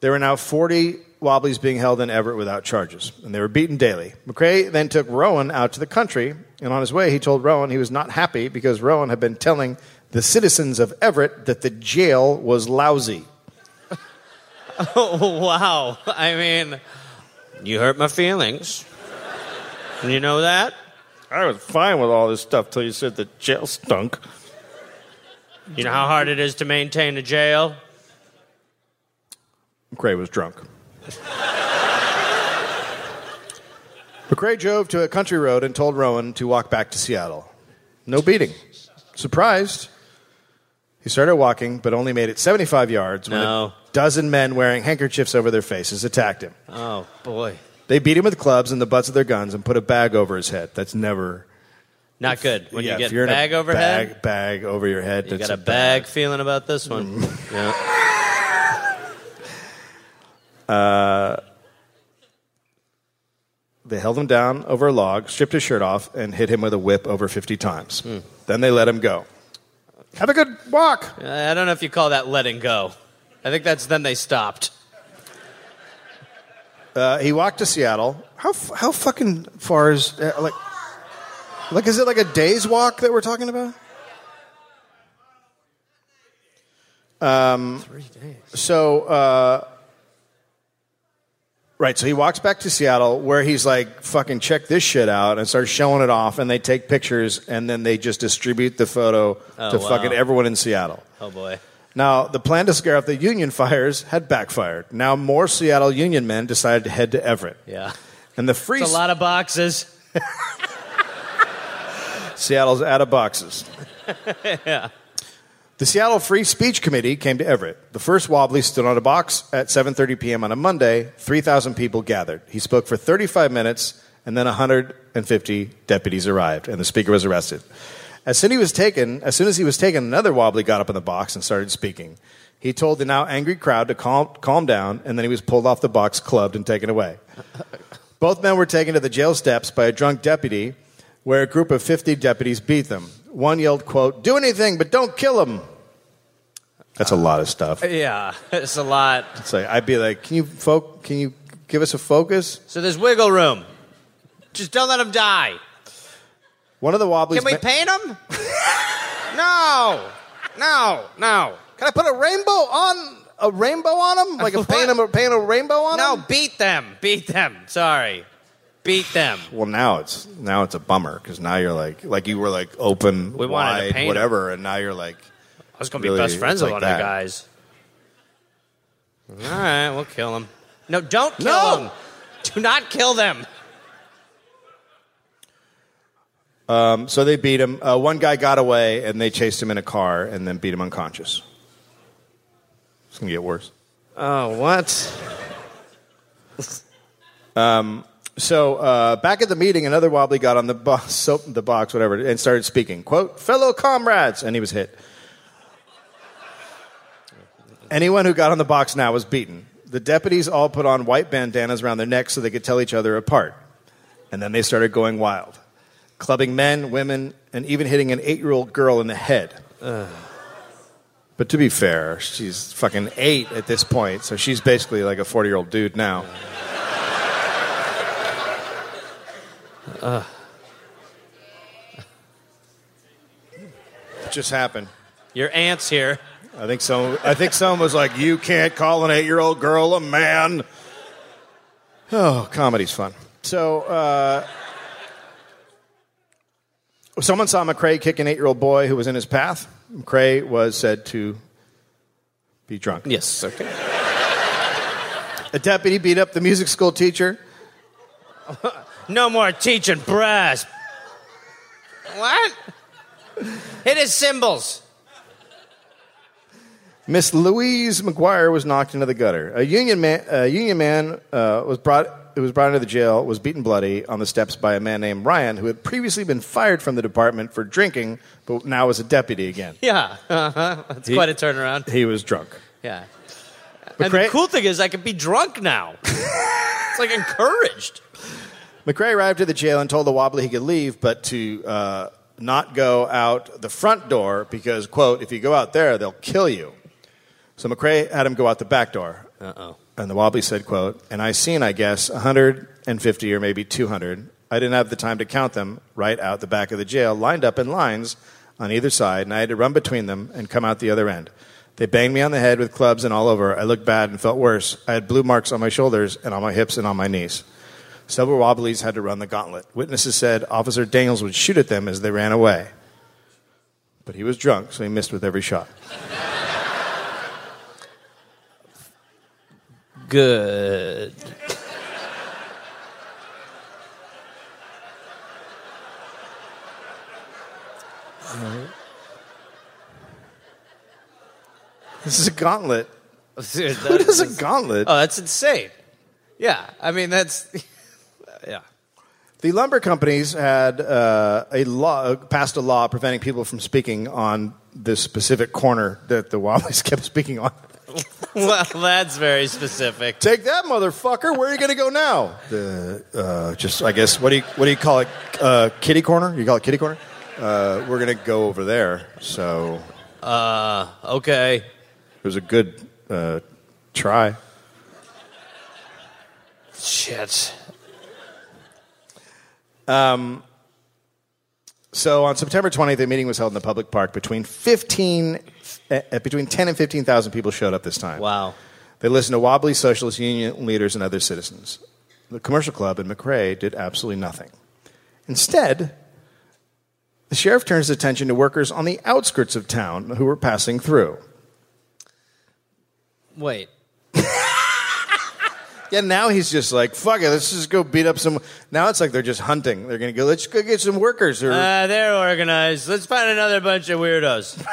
C: There were now 40 Wobblies being held in Everett without charges, and they were beaten daily. McRae then took Rowan out to the country, and on his way, he told Rowan he was not happy because Rowan had been telling the citizens of Everett that the jail was lousy.
B: Oh, wow. I mean, you hurt my feelings. You know that?
C: I was fine with all this stuff till you said the jail stunk.
B: You know how hard it is to maintain a jail?
C: McRae was drunk. McRae drove to a country road and told Rowan to walk back to Seattle. No beating. Surprised, he started walking, but only made it 75 yards when
B: No.
C: a dozen men wearing handkerchiefs over their faces attacked him.
B: Oh, boy.
C: They beat him with clubs and the butts of their guns and put a bag over his head. That's never.
B: Not good. When
C: yeah,
B: you
C: if
B: get bag
C: a
B: overhead,
C: Bag, bag over your head.
B: you got a bag feeling about this one. Yeah.
C: They held him down over a log, stripped his shirt off, and hit him with a whip over 50 times.
B: Hmm.
C: Then they let him go. Have a good walk.
B: I don't know if you call that letting go. I think that's then they stopped.
C: Uh, he walked to Seattle. How how fucking far is uh, like like is it like a day's walk that we're talking about? Um,
B: Three days.
C: so uh, right, so he walks back to Seattle where he's like, "Fucking check this shit out," and starts showing it off, and they take pictures, and then they just distribute the photo
B: Oh,
C: to
B: wow.
C: fucking everyone in Seattle.
B: Oh, boy.
C: Now, the plan to scare off the Union fires had backfired. Now, more Seattle Union men decided to head to Everett.
B: Yeah.
C: And the free
B: It's a lot of boxes.
C: Seattle's out of boxes.
B: yeah.
C: The Seattle Free Speech Committee came to Everett. The first Wobbly stood on a box at 7:30 p.m. on a Monday. 3,000 people gathered. He spoke for 35 minutes, and then 150 deputies arrived, and the speaker was arrested. As soon, he was taken, as soon as he was taken, another Wobbly got up in the box and started speaking. He told the now angry crowd to calm, calm down, and then he was pulled off the box, clubbed, and taken away. Both men were taken to the jail steps by a drunk deputy, where a group of 50 deputies beat them. One yelled, quote, do anything, but don't kill him. That's a lot of stuff.
B: Uh, yeah. It's a lot.
C: It's like, I'd be like, can you, fo- can you give us a focus?
B: So there's wiggle room. Just don't let them die.
C: One of the Wobblies...
B: Can we
C: ma-
B: paint them? no. No. No.
C: Can I put a rainbow on a rainbow on them? Like a paint, 'em- paint a rainbow on
B: No,
C: them?
B: No, beat them. Beat them. Sorry. Beat them.
C: Well, now it's now it's a bummer because now you're like like you were like open,
B: We wanted to
C: wide,
B: paint 'em.
C: whatever, and now you're like
B: I was going to
C: Really,
B: be best friends
C: it's
B: with
C: like
B: one of
C: that.
B: the guys. All right, we'll kill them. No, don't kill
C: No!
B: them. Do not kill them.
C: So they beat him. Uh, one guy got away, and they chased him in a car, and then beat him unconscious. It's gonna get worse.
B: Oh, what?
C: So uh, back at the meeting, another wobbly got on the box, so, the box, whatever, and started speaking. "Quote, fellow comrades," and he was hit. Anyone who got on the box now was beaten. The deputies all put on white bandanas around their necks so they could tell each other apart, and then they started going wild, clubbing men, women, and even hitting an eight-year-old girl in the head. But to be fair, she's fucking eight at this point, so she's basically like a forty-year-old dude now. It just happened.
B: Your aunt's here.
C: I think so. I think someone was like, "You can't call an eight-year-old girl a man." Oh, comedy's fun. So, uh, someone saw McRae kick an eight-year-old boy who was in his path. McRae was said to be drunk.
B: Yes. Okay.
C: A deputy beat up the music school teacher.
B: No more teaching brass. What? Hit his cymbals.
C: Miss Louise McGuire was knocked into the gutter. A union man, a union man uh, was brought. Who was brought into the jail was beaten bloody on the steps by a man named Ryan, who had previously been fired from the department for drinking, but now was a deputy again.
B: Yeah, uh-huh. that's
C: He-
B: quite a turnaround.
C: He was drunk.
B: Yeah. And the cool thing is, I could be drunk now. it's like encouraged.
C: McRae arrived at the jail and told the wobbly he could leave, but to uh, not go out the front door because, quote, if you go out there, they'll kill you. So McRae had him go out the back door.
B: Uh oh.
C: And the wobbly said, quote, and I seen, I guess, 150 or maybe 200. I didn't have the time to count them right out the back of the jail, lined up in lines on either side, and I had to run between them and come out the other end. They banged me on the head with clubs and all over. I looked bad and felt worse. I had blue marks on my shoulders and on my hips and on my knees. Several wobblies had to run the gauntlet. Witnesses said Officer Daniels would shoot at them as they ran away. But he was drunk, so he missed with every shot.
B: Good.
C: This is a gauntlet.
B: Dude,
C: Who does a gauntlet?
B: Oh, that's insane. Yeah, I mean that's yeah.
C: The lumber companies had uh, a law passed a law preventing people from speaking on this specific corner that the Wobblies kept speaking on.
B: Well, that's very specific.
C: Take that, motherfucker! Where are you going to go now? The uh, just I guess what do you what do you call it? Uh, kitty corner? You call it kitty corner? Uh, we're going to go over there. So
B: Uh, okay.
C: it was a good uh, try.
B: Shit.
C: Um, So on September 20th, a meeting was held in the public park. Between 15, uh, between 10 and 15,000 people showed up this time.
B: Wow.
C: They listened to wobbly socialist union leaders and other citizens. The commercial club and McRae did absolutely nothing. Instead, the sheriff turns his attention to workers on the outskirts of town who were passing through.
B: Wait.
C: Yeah, now he's just like, fuck it, let's just go beat up some. Now it's like they're just hunting. They're going to go, let's go get some workers. Or,
B: Uh, they're organized. Let's find another bunch of weirdos.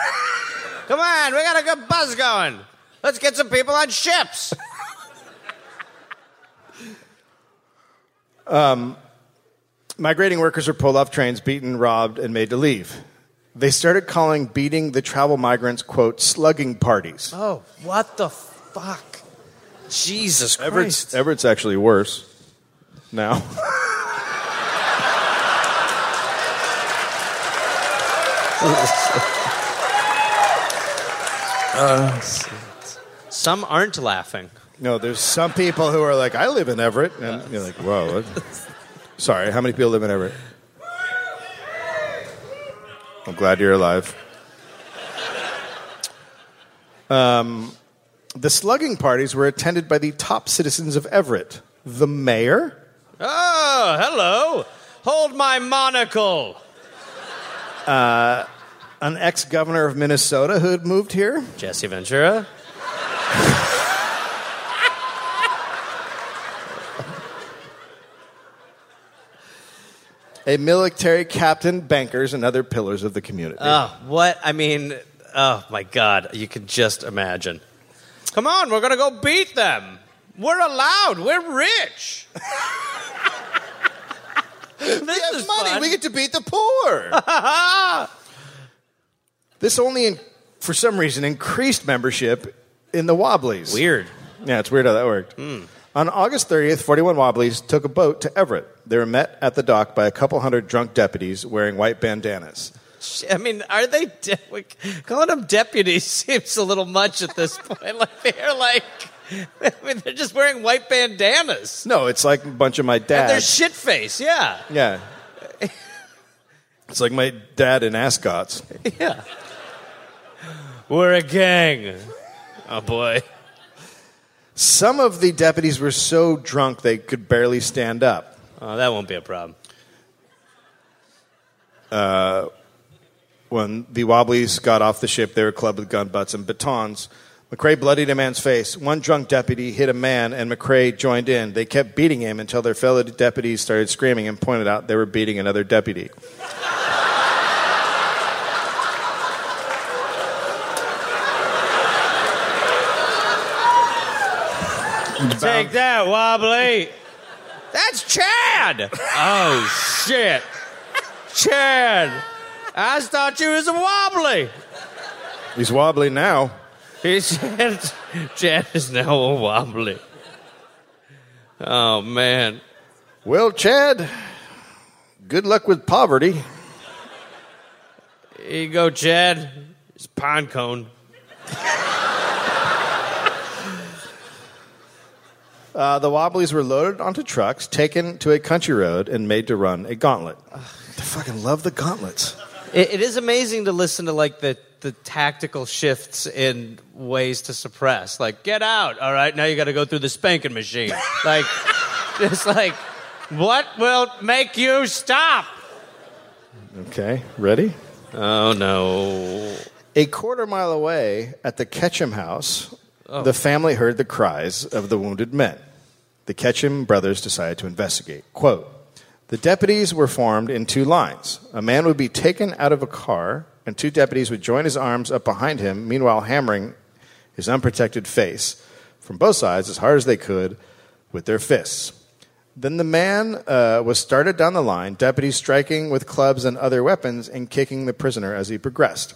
B: Come on, we got a good buzz going. Let's get some people on ships.
C: Um, migrating workers were pulled off trains, beaten, robbed, and made to leave. They started calling beating the travel migrants, quote, slugging parties.
B: Oh, what the fuck? Jesus
C: Everett's,
B: Christ.
C: Everett's actually worse now.
B: Uh, some aren't laughing.
C: No, there's some people who are like, I live in Everett. And uh. you're like, whoa. Sorry, how many people live in Everett? I'm glad you're alive. Um, the slugging parties were attended by the top citizens of Everett. The mayor,
B: Oh, hello. Hold my monocle.
C: Uh, an ex governor of Minnesota who had moved here,
B: Jesse Ventura.
C: a military captain, bankers, and other pillars of the community.
B: Oh, what? I mean, oh my God. You can just imagine. Come on, we're going to go beat them. We're allowed. We're rich. this is money, fun.
C: We get to beat the poor. this only, in, for some reason, increased membership in the Wobblies.
B: Weird.
C: Yeah, it's weird how that worked. Hmm. On August 30th, 41 Wobblies took a boat to Everett. They were met at the dock by a couple hundred drunk deputies wearing white bandanas.
B: I mean, are they de- calling them deputies? Seems a little much at this point. Like they're like, I mean, they're just wearing white bandanas
C: No, it's like a bunch of my
B: and they're
C: dad.
B: shit face. Yeah,
C: yeah. It's like my dad in ascots.
B: yeah. We're a gang. Oh boy.
C: Some of the deputies were so drunk they could barely stand up.
B: Oh, that won't be a problem.
C: Uh, when the Wobblies got off the ship, they were clubbed with gun butts and batons. McRae bloodied a man's face. One drunk deputy hit a man, and McRae joined in. They kept beating him until their fellow deputies started screaming and pointed out they were beating another deputy.
B: Take that, Wobbly. That's Chad. Oh, shit. Chad. I thought you was a Wobbly.
C: He's wobbly now.
B: He's said, Chad is now a Wobbly. Oh, man.
C: Well, Chad, good luck with poverty.
B: Here you go, Chad. It's pine cone.
C: Uh, the Wobblies were loaded onto trucks, taken to a country road, and made to run a gauntlet. I fucking love the gauntlets.
B: It, it is amazing to listen to like the the tactical shifts in ways to suppress. Like, get out. All right, now you got to go through the spanking machine. Like, it's like, what will make you stop?
C: Okay, ready?
B: Oh no.
C: A quarter mile away at the Ketchum house, the family heard the cries of the wounded men. The Ketchum brothers decided to investigate. Quote The deputies were formed in two lines. A man would be taken out of a car, and two deputies would join his arms up behind him, meanwhile hammering his unprotected face from both sides as hard as they could with their fists. Then the man uh, was started down the line, deputies striking with clubs and other weapons and kicking the prisoner as he progressed.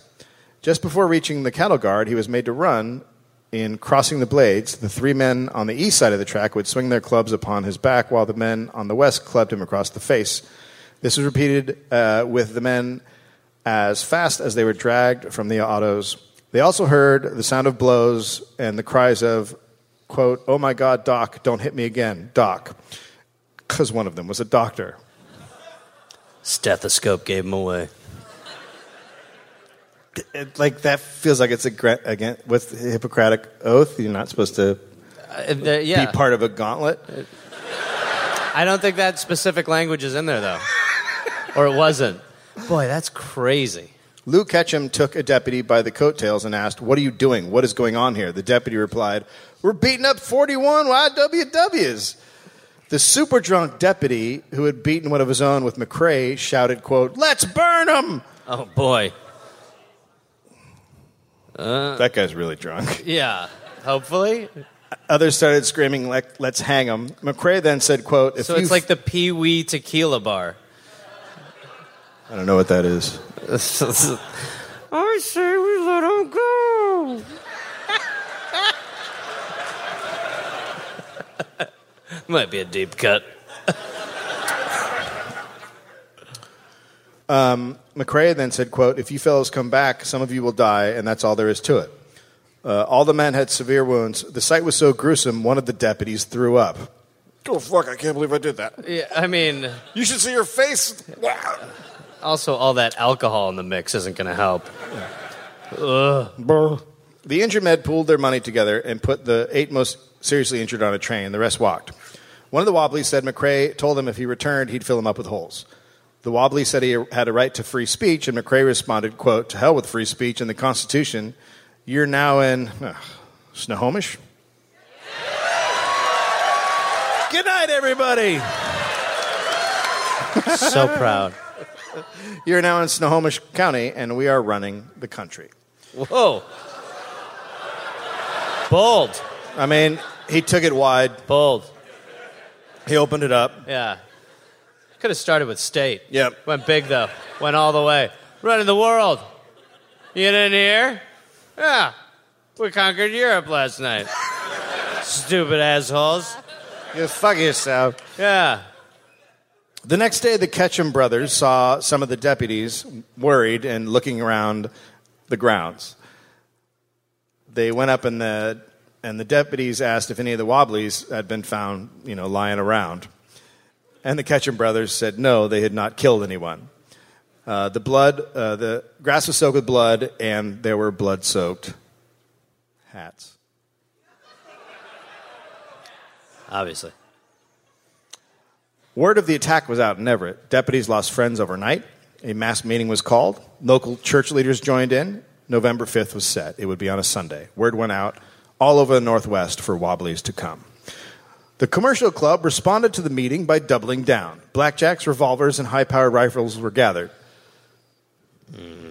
C: Just before reaching the cattle guard, he was made to run. In crossing the blades, the three men on the east side of the track would swing their clubs upon his back, while the men on the west clubbed him across the face. This was repeated uh, with the men as fast as they were dragged from the autos. They also heard the sound of blows and the cries of, quote, Oh my God, Doc, don't hit me again, Doc. Because one of them was a doctor.
B: Stethoscope gave him away.
C: It- like, that feels like it's a, gra- again, with the Hippocratic oath. You're not supposed to
B: Uh, the- yeah.
C: be part of a gauntlet.
B: I don't think that specific language is in there though, or it wasn't. Boy, that's crazy.
C: Lou Ketchum took a deputy by the coattails and asked, What are you doing? What is going on here? The deputy replied, We're beating up 41 IWWs. The super drunk deputy, who had beaten one of his own with McRae, shouted, quote, Let's burn them!
B: Oh boy.
C: Uh, that guy's really drunk.
B: Yeah. Hopefully.
C: Others started screaming, "Let- Let's hang him. McRae then said, quote, if
B: So it's like the Pee Wee Tequila Bar.
C: I don't know what that is.
B: I say we let him go. Might be a deep cut.
C: McRae then said, quote, If you fellows come back, some of you will die, and that's all there is to it. Uh, all the men had severe wounds. The sight was so gruesome, one of the deputies threw up. Oh, fuck, I can't believe I did that.
B: Yeah, I mean,
C: You should see your face.
B: also all that alcohol in the mix isn't going to help.
C: The injured men pooled their money together and put the eight most seriously injured on a train. The rest walked. One of the Wobblies said McRae told him if he returned, he'd fill him up with holes. The Wobbly said he had a right to free speech, and McRae responded, quote, to hell with free speech and the Constitution. You're now in uh, Snohomish? Good night, everybody.
B: So proud.
C: You're now in Snohomish County, and we are running the country.
B: Whoa. Bold.
C: I mean, he took it wide.
B: Bold.
C: He opened it up.
B: Yeah. Could have started with state.
C: Yep.
B: Went big though. Went all the way. Running the world. You didn't hear? Yeah. We conquered Europe last night. Stupid assholes.
C: You fuck yourself.
B: Yeah.
C: The next day, the Ketchum brothers saw some of the deputies worried and looking around the grounds. They went up and the and the deputies asked if any of the Wobblies had been found, you know, lying around. And the Ketchum brothers said no, they had not killed anyone. Uh, the blood, uh, the grass was soaked with blood, and there were blood-soaked hats.
B: Obviously.
C: Word of the attack was out in Everett. Deputies lost friends overnight. A mass meeting was called. Local church leaders joined in. November 5th was set. It would be on a Sunday. Word went out all over the Northwest for Wobblies to come. The commercial club responded to the meeting by doubling down. Blackjacks, revolvers, and high powered rifles were gathered. Hmm.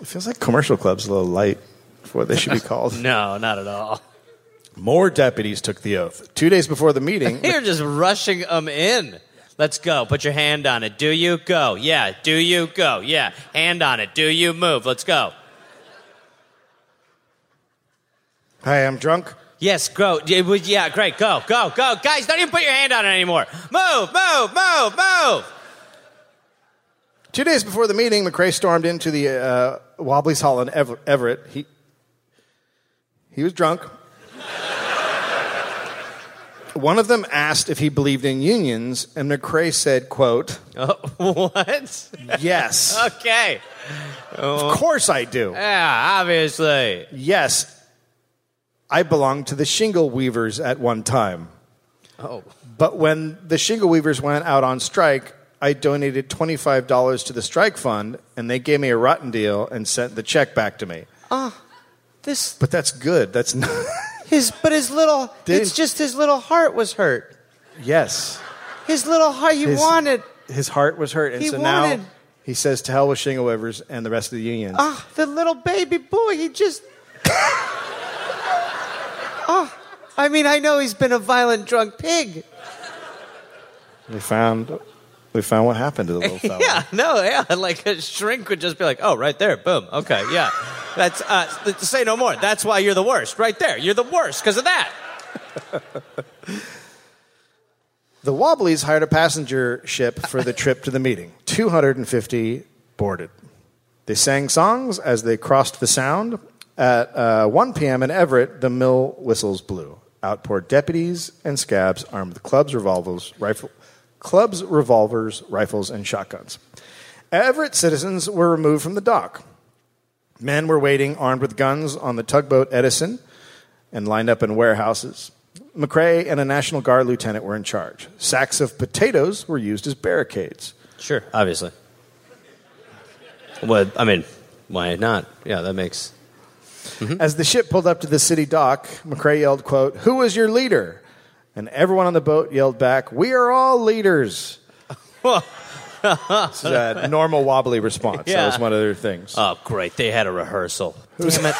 C: It feels like commercial club's a little light for what they should be called.
B: No, not at all.
C: More deputies took the oath. Two days before the meeting,
B: You're just rushing them in. Let's go. Put your hand on it. Do you go? Yeah. Do you go? Yeah. Hand on it. Do you move? Let's go.
C: hi, I'm drunk.
B: Yes, go. Yeah, great. Go, go, go. Guys, don't even put your hand on it anymore. Move, move, move, move.
C: Two days before the meeting, McRae stormed into the uh, Wobblies Hall in Ever- Everett. He, he was drunk. One of them asked if he believed in unions, and McRae said, quote,
B: Oh, what?
C: Yes,
B: Okay.
C: of course I do.
B: Yeah, obviously.
C: Yes, I belonged to the shingle weavers at one time.
B: Oh.
C: But when the shingle weavers went out on strike, I donated $25 to the strike fund, and they gave me a rotten deal and sent the check back to me.
B: Oh this
C: But that's good. That's not.
B: his but his little
C: Didn't-
B: it's just his little heart was hurt.
C: yes.
B: His little heart he
C: His-
B: wanted.
C: His heart was hurt. And
B: He
C: so
B: wanted-
C: now he says to hell with shingle weavers and the rest of the union.
B: Ah, the little baby boy, he just Oh, I mean, I know he's been a violent drunk pig.
C: We found, we found what happened to the little fella.
B: Yeah, no, yeah. Like a shrink would just be like, oh, right there, boom. Okay, yeah. That's uh, say no more. That's why you're the worst, right there. You're the worst because of that.
C: The Wobblies hired a passenger ship for the trip to the meeting. 250 boarded. They sang songs as they crossed the Sound. At uh, 1 p.m. in Everett, the mill whistles blew. Out poured deputies and scabs armed with clubs, revolvers, rifle, clubs, revolvers, rifles, and shotguns. Everett citizens were removed from the dock. Men were waiting armed with guns on the tugboat Edison and lined up in warehouses. McRae and a National Guard lieutenant were in charge. Sacks of potatoes were used as barricades.
B: Sure, obviously. What? I mean, why not? Yeah, that makes. Mm-hmm.
C: As the ship pulled up to the city dock, McRae yelled, quote, Who is your leader? And everyone on the boat yelled back, We are all leaders. this is a normal wobbly response. That was one of their things.
B: Oh, great! They had a rehearsal. Damn it.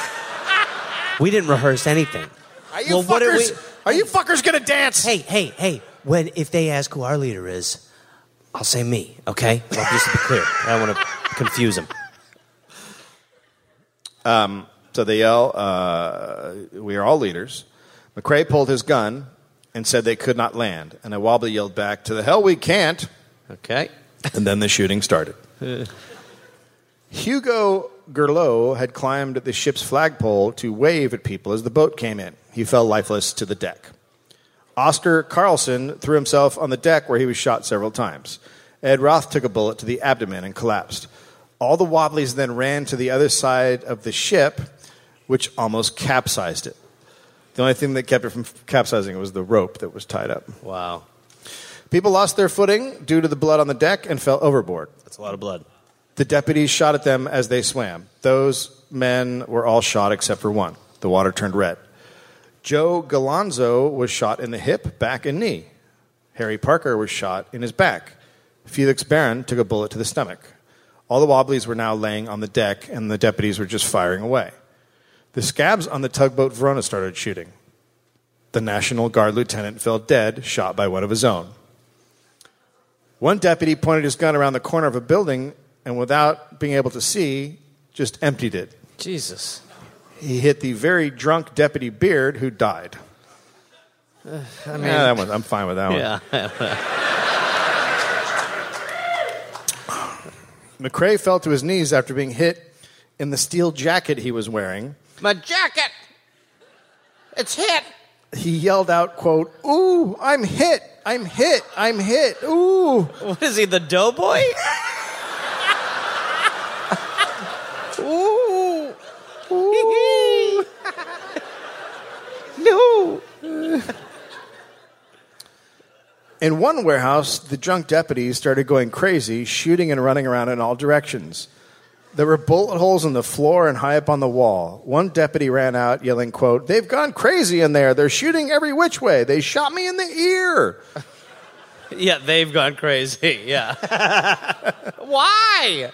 B: we didn't rehearse anything.
C: are you
B: well, what did
C: fuckers, are you fuckers gonna dance?
B: Hey, hey, hey! When if they ask who our leader is, I'll say me. Okay? Well, just to be clear, I don't want to confuse them.
C: Um, So they yell, uh, We are all leaders. McRae pulled his gun and said they could not land. And a wobbly yelled back, To the hell we can't.
B: Okay.
C: And then the shooting started. Hugo Gerlot had climbed the ship's flagpole to wave at people as the boat came in. He fell lifeless to the deck. Oscar Carlson threw himself on the deck where he was shot several times. Ed Roth took a bullet to the abdomen and collapsed. All the Wobblies then ran to the other side of the ship, which almost capsized it. The only thing that kept it from capsizing was the rope that was tied up.
B: Wow,
C: People lost their footing due to the blood on the deck and fell overboard.
B: that's a lot of blood.
C: The deputies shot at them as they swam. Those men were all shot except for one. The water turned red. Joe Galonzo was shot in the hip, back, and knee. Harry Parker was shot in his back. Felix Baran took a bullet to the stomach. All the Wobblies were now laying on the deck, and the deputies were just firing away. The scabs on the tugboat Verona started shooting. The National Guard lieutenant fell dead, shot by one of his own. One deputy pointed his gun around the corner of a building and, without being able to see, just emptied it.
B: Jesus.
C: He hit the very drunk deputy Beard, who died. Uh, I mean, that one, I'm fine with that one.
B: Yeah.
C: McRae fell to his knees after being hit in the steel jacket he was wearing.
B: My jacket. It's hit.
C: He yelled out, "quote Ooh, I'm hit! I'm hit! I'm hit! Ooh!"
B: What is he, the doughboy? Ooh. Ooh. no.
C: In one warehouse, the drunk deputies started going crazy, shooting and running around in all directions. There were bullet holes in the floor and high up on the wall. One deputy ran out yelling, quote, They've gone crazy in there. They're shooting every which way. They shot me in the ear.
B: Yeah, they've gone crazy. Yeah. Why?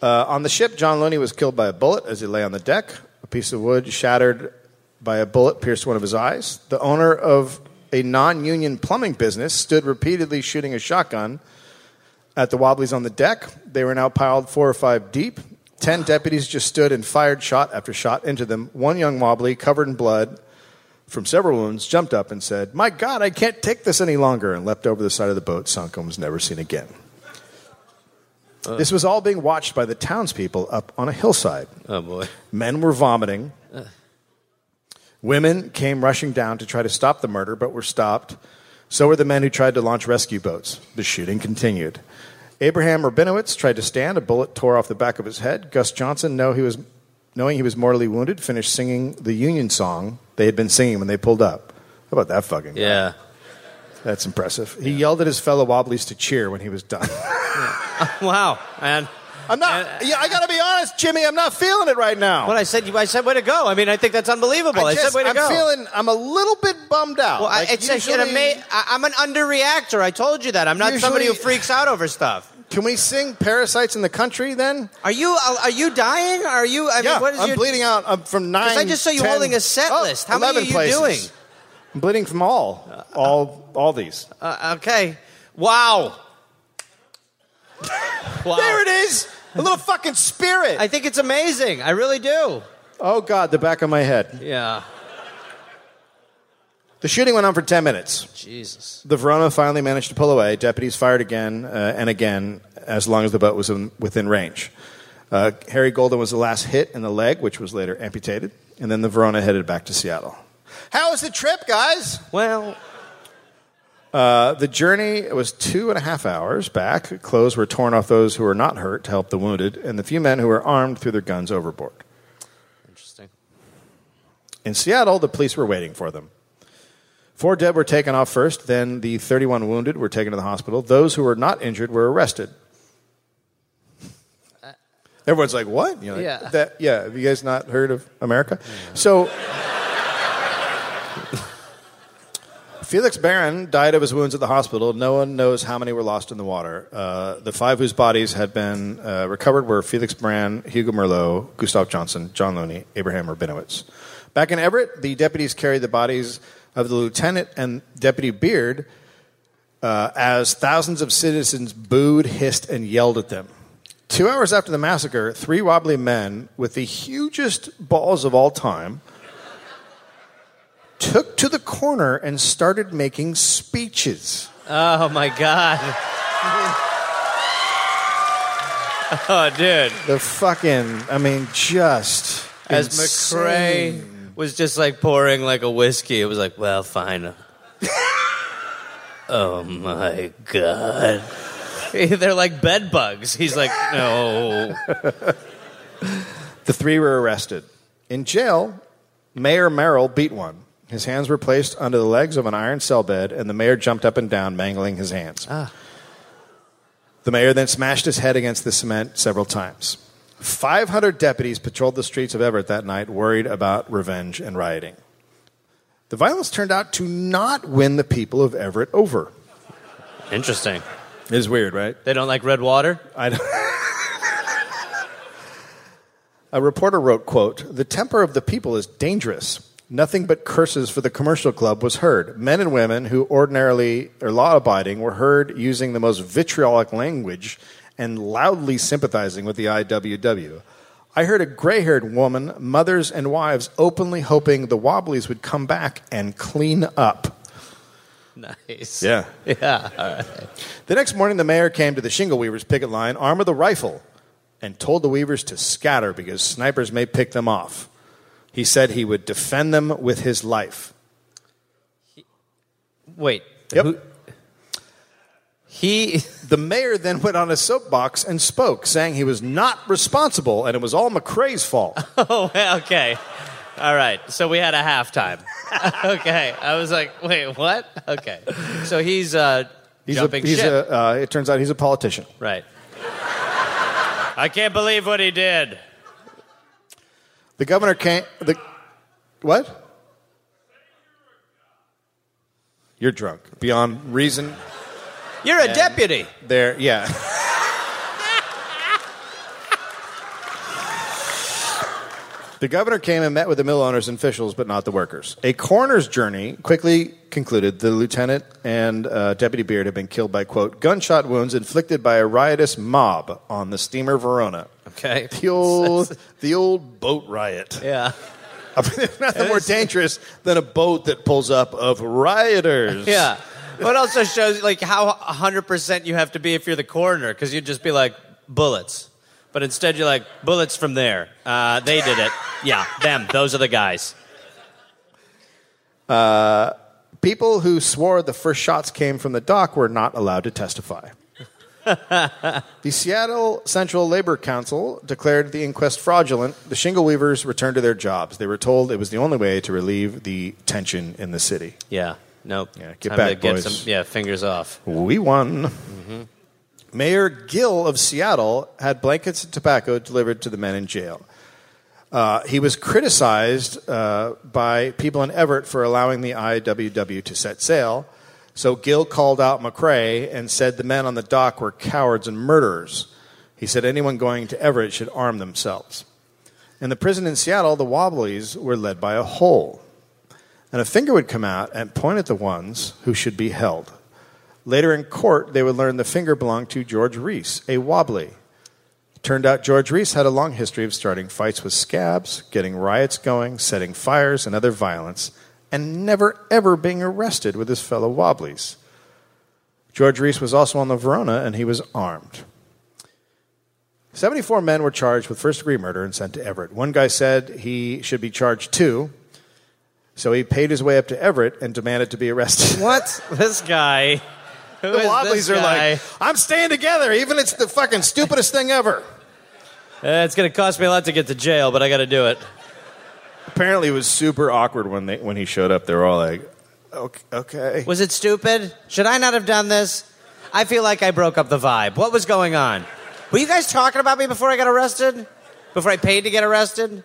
C: Uh, on the ship, John Looney was killed by a bullet as he lay on the deck. A piece of wood shattered by a bullet pierced one of his eyes. The owner of a non union plumbing business stood repeatedly shooting a shotgun at the Wobblies on the deck. They were now piled four or five deep. Ten deputies just stood and fired shot after shot into them. One young Wobbly, covered in blood from several wounds, jumped up and said, My God, I can't take this any longer, and leapt over the side of the boat, sunk, and was never seen again. Uh. This was all being watched by the townspeople up on a hillside.
B: Oh boy.
C: Men were vomiting. Uh. Women came rushing down to try to stop the murder, but were stopped. So were the men who tried to launch rescue boats. The shooting continued. Abraham Rabinowitz tried to stand. A bullet tore off the back of his head. Gus Johnson, know he was, knowing he was mortally wounded, finished singing the Union song they had been singing when they pulled up. How about that fucking guy?
B: Yeah.
C: That's impressive. He yelled at his fellow Wobblies to cheer when he was done.
B: Wow. And
C: I'm not, yeah, I gotta be honest, Jimmy, I'm not feeling it right now.
B: what I said, I said, way to go. I mean, I think that's unbelievable. I,
C: just,
B: said, way to
C: I'm
B: go.
C: feeling, I'm a little bit bummed out.
B: well, I,
C: Like,
B: it's a,
C: usually-
B: it ama- I, I'm an underreactor. I told you that. I'm not somebody who freaks out over stuff.
C: Can we sing "Parasites in the Country" then?
B: Are you uh, are you dying? Are you? I
C: yeah,
B: mean, what is
C: I'm
B: your?
C: bleeding out I'm from nine.
B: I just saw you
C: 10
B: holding a set
C: oh,
B: list. How many are you
C: places.
B: doing?
C: I'm bleeding from all, all, all these.
B: Uh, uh okay. Wow. wow.
C: There it is, a little fucking spirit.
B: I think it's amazing. I really do.
C: oh God, the back of my head.
B: Yeah.
C: The shooting went on for ten minutes.
B: Jesus.
C: The Verona finally managed to pull away. Deputies fired again uh, and again as long as the boat was in, within range. Uh, Harry Golden was the last hit in the leg, which was later amputated, and then the Verona headed back to Seattle. How was the trip, guys?
B: Well,
C: Uh, the journey was two and a half hours back. Clothes were torn off those who were not hurt to help the wounded, and the few men who were armed threw their guns overboard.
B: interesting.
C: In Seattle, the police were waiting for them. Four dead were taken off first, then the 31 wounded were taken to the hospital. Those who were not injured were arrested. Everyone's like, "What?" You know, like,
B: Yeah.
C: That, yeah. Have you guys not heard of America? So, Felix Baran died of his wounds at the hospital. No one knows how many were lost in the water. Uh, the five whose bodies had been uh, recovered were Felix Baran, Hugo Gerlot, Gustav Johnson, John Looney, Abraham Rabinowitz. Back in Everett, the deputies carried the bodies of the lieutenant and Deputy Beard uh, as thousands of citizens booed, hissed, and yelled at them. Two hours after the massacre, three wobbly men with the hugest balls of all time took to the corner and started making speeches.
B: Oh my God. oh, dude.
C: The fucking, I mean, just
B: As
C: insane.
B: McRae was just like pouring like a whiskey, it was like, well, fine. oh my God. They're like bed bugs. He's like, no.
C: The three were arrested. In jail, Mayor Merrill beat one. His hands were placed under the legs of an iron cell bed, and the mayor jumped up and down, mangling his hands. Ah. The mayor then smashed his head against the cement several times. 500 deputies patrolled the streets of Everett that night, worried about revenge and rioting. The violence turned out to not win the people of Everett over.
B: Interesting.
C: It is weird, right?
B: They don't like red water?
C: I don't. A reporter wrote, quote, The temper of the people is dangerous. Nothing but curses for the commercial club was heard. Men and women who ordinarily are law abiding were heard using the most vitriolic language and loudly sympathizing with the IWW. I heard a gray haired woman, mothers and wives, openly hoping the Wobblies would come back and clean up.
B: Nice.
C: Yeah.
B: Yeah. All right.
C: The next morning, the mayor came to the shingle weavers' picket line armed with a rifle and told the weavers to scatter because snipers may pick them off. He said he would defend them with his life.
B: Wait.
C: Yep.
B: Who- he.
C: The mayor then went on a soapbox and spoke, saying he was not responsible and it was all McRae's fault.
B: Oh, okay. All right. So we had a halftime. okay. I was like, wait, what? Okay. So he's uh,
C: He's
B: jumping
C: a, he's
B: ship.
C: a, uh, it turns out he's a politician.
B: Right. I can't believe what he did.
C: The governor came. The, what? You're drunk beyond reason.
B: You're a deputy.
C: There, yeah. The governor came and met with the mill owners and officials, but not the workers. A coroner's journey quickly concluded the lieutenant and uh, Deputy Beard had been killed by, quote, gunshot wounds inflicted by a riotous mob on the steamer Verona.
B: Okay.
C: The old, the old boat riot.
B: Yeah.
C: I mean, there's nothing more dangerous than a boat that pulls up of rioters.
B: Yeah. But also shows like how 100% you have to be if you're the coroner, because you'd just be like, bullets. But instead, you're like, bullets from there. Uh, they did it. Yeah, them. Those are the guys.
C: People who swore the first shots came from the dock were not allowed to testify. the Seattle Central Labor Council declared the inquest fraudulent. The shingle weavers returned to their jobs. They were told it was the only way to relieve the tension in the city.
B: Yeah. Nope.
C: Yeah, get
B: Time
C: back,
B: to get
C: boys.
B: some. Yeah, fingers off.
C: We won. Mayor Gill of Seattle had blankets and tobacco delivered to the men in jail. Uh, he was criticized uh, by people in Everett for allowing the IWW to set sail. So Gill called out McRae and said the men on the dock were cowards and murderers. He said anyone going to Everett should arm themselves. In the prison in Seattle, the Wobblies were led by a hole. And a finger would come out and point at the ones who should be held. Later in court, they would learn the finger belonged to George Reese, a wobbly. Turned out George Reese had a long history of starting fights with scabs, getting riots going, setting fires, and other violence, and never ever being arrested with his fellow wobblies. George Reese was also on the Verona, and he was armed. 74 men were charged with first degree murder and sent to Everett. One guy said he should be charged too, so he paid his way up to Everett and demanded to be arrested.
B: What? this guy. Who
C: The
B: is
C: Wobblies are like, I'm staying together, even it's the fucking stupidest thing ever.
B: Uh, it's going to cost me a lot to get to jail, but I got to do it.
C: Apparently, it was super awkward when they when he showed up. They were all like, "Okay, okay."
B: Was it stupid? Should I not have done this? I feel like I broke up the vibe. What was going on? Were you guys talking about me before I got arrested? Before I paid to get arrested?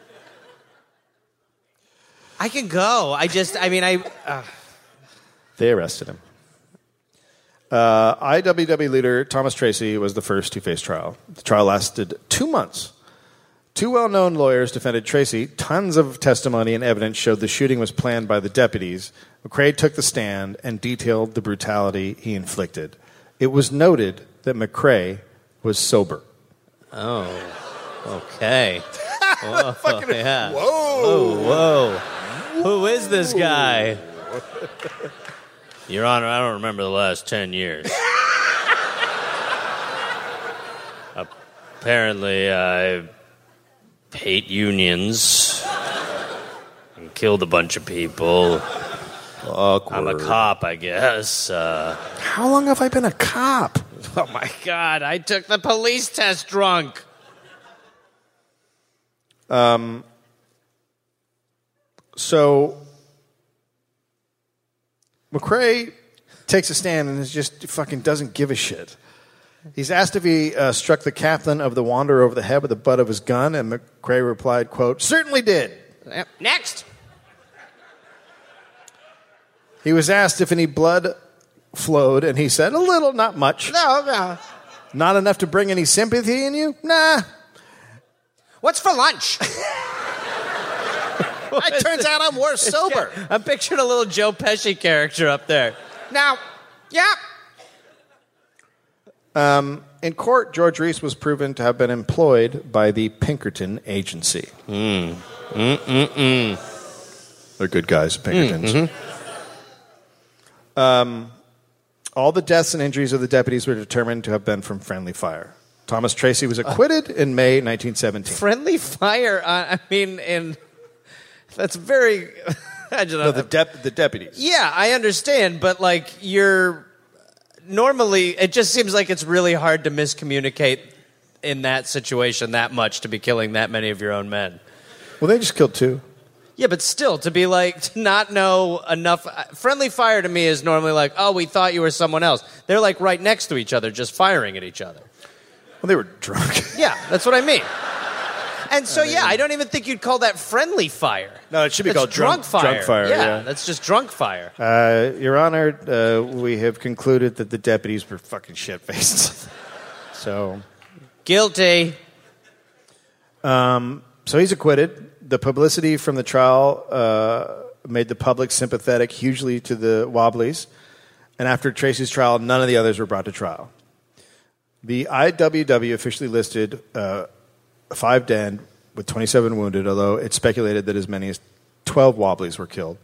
B: I can go. I just, I mean, I. Uh,
C: They arrested him. Uh, IWW leader Thomas Tracy was the first to face trial. The trial lasted two months. Two well known lawyers defended Tracy. Tons of testimony and evidence showed the shooting was planned by the deputies. McRae took the stand and detailed the brutality he inflicted. It was noted that McRae was sober.
B: Oh, okay. Whoa, yeah. Whoa. Whoa. Who is this guy? Your Honor, I don't remember the last 10 years. Apparently, I hate unions and killed a bunch of people. Awkward. I'm a cop, I guess. Uh,
C: How long have I been a cop?
B: oh my God, I took the police test drunk.
C: Um, So McRae takes a stand and is just fucking doesn't give a shit. He's asked if he uh, struck the captain of the Wanderer over the head with the butt of his gun, and McRae replied, "quote Certainly did."
B: Next.
C: He was asked if any blood flowed, and he said, "A little, not much.
B: No, no.
C: Not enough to bring any sympathy in you. Nah."
B: What's for lunch?
C: It turns out I'm worse sober.
B: I'm picturing a little Joe Pesci character up there. Now, yeah.
C: In court, George Reese was proven to have been employed by the Pinkerton Agency. Mm. Mm-mm-mm. They're good guys, Pinkertons. Um, all the deaths and injuries of the deputies were determined to have been from friendly fire. Thomas Tracy was acquitted in May 1917.
B: Friendly fire. Uh, I mean, and that's very. I just,
C: No, the, dep- the deputies.
B: yeah, I understand, but like you're normally, it just seems like it's really hard to miscommunicate in that situation that much to be killing that many of your own men.
C: Well, they just killed two.
B: Yeah, but still, to be like, to not know enough. uh, Friendly fire to me is normally like, oh, we thought you were someone else. They're like right next to each other, just firing at each other.
C: Well, they were drunk.
B: Yeah, that's what I mean. And so, yeah, I don't even think you'd call that friendly fire.
C: No, it should be
B: That's
C: called drunk-
B: fire.
C: drunk fire, yeah.
B: that's just drunk fire.
C: Uh, Your Honor, uh, we have concluded that the deputies were fucking shit faced. so,
B: Guilty.
C: so he's acquitted. the publicity from the trial uh, made the public sympathetic hugely to the Wobblies. And after Tracy's trial, none of the others were brought to trial. The IWW officially listed uh, five dead with 27 wounded, although it's speculated that as many as 12 Wobblies were killed.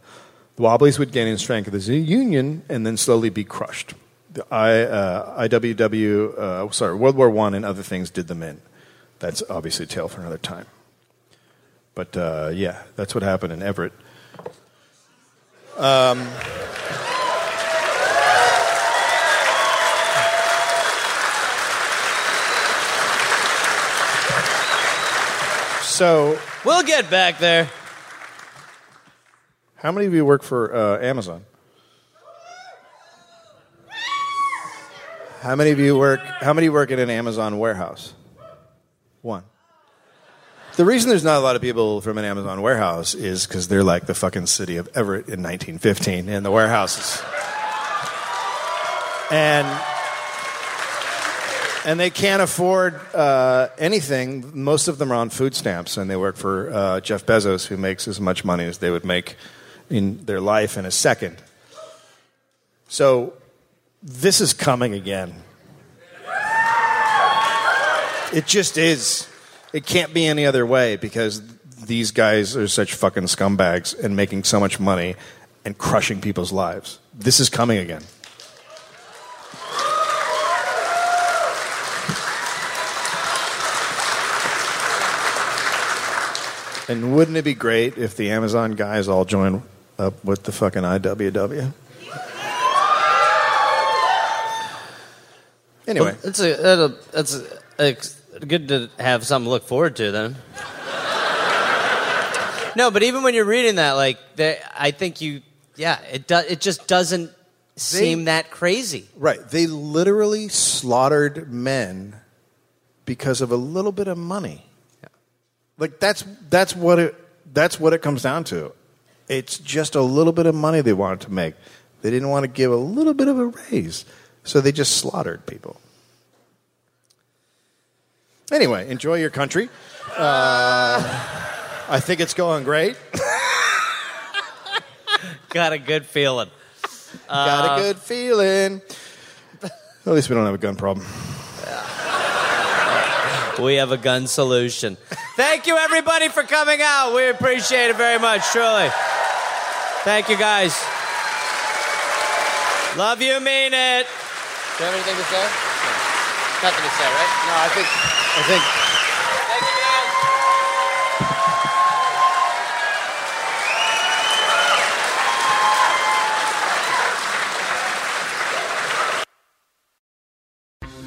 C: The Wobblies would gain in strength as a union and then slowly be crushed. The I, uh, IWW, uh, sorry, World War One and other things did them in. That's obviously a tale for another time. But uh, yeah, that's what happened in Everett. Um, so,
B: We'll get back there.
C: how many of you work for uh, Amazon? How many of you work? How many work in an Amazon warehouse? One. The reason there's not a lot of people from an Amazon warehouse is because they're like the fucking city of Everett in 1915 in the warehouses, and and they can't afford uh, anything. Most of them are on food stamps, and they work for uh, Jeff Bezos, who makes as much money as they would make in their life in a second. So this is coming again. It just is. It can't be any other way because these guys are such fucking scumbags and making so much money and crushing people's lives. This is coming again. And wouldn't it be great if the Amazon guys all joined up with the fucking IWW? Anyway,
B: It's a, that's a, it's good to have something to look forward to then. no, but even when you're reading that, like, there- I think you, yeah, it do, it just doesn't seem that crazy.
C: right, they literally slaughtered men because of a little bit of money. Like that's that's what it that's what it comes down to. It's just a little bit of money they wanted to make. They didn't want to give a little bit of a raise, so they just slaughtered people. Anyway, enjoy your country. Uh, I think it's going great.
B: Got a good feeling.
C: Got a good feeling. At least we don't have a gun problem.
B: We have a gun solution. Thank you, everybody, for coming out. We appreciate it very much, truly. Thank you, guys. Love you, mean it. Do you have anything to say? Nothing to say, right?
C: No, I think I think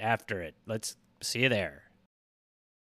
B: after it. Let's see you there.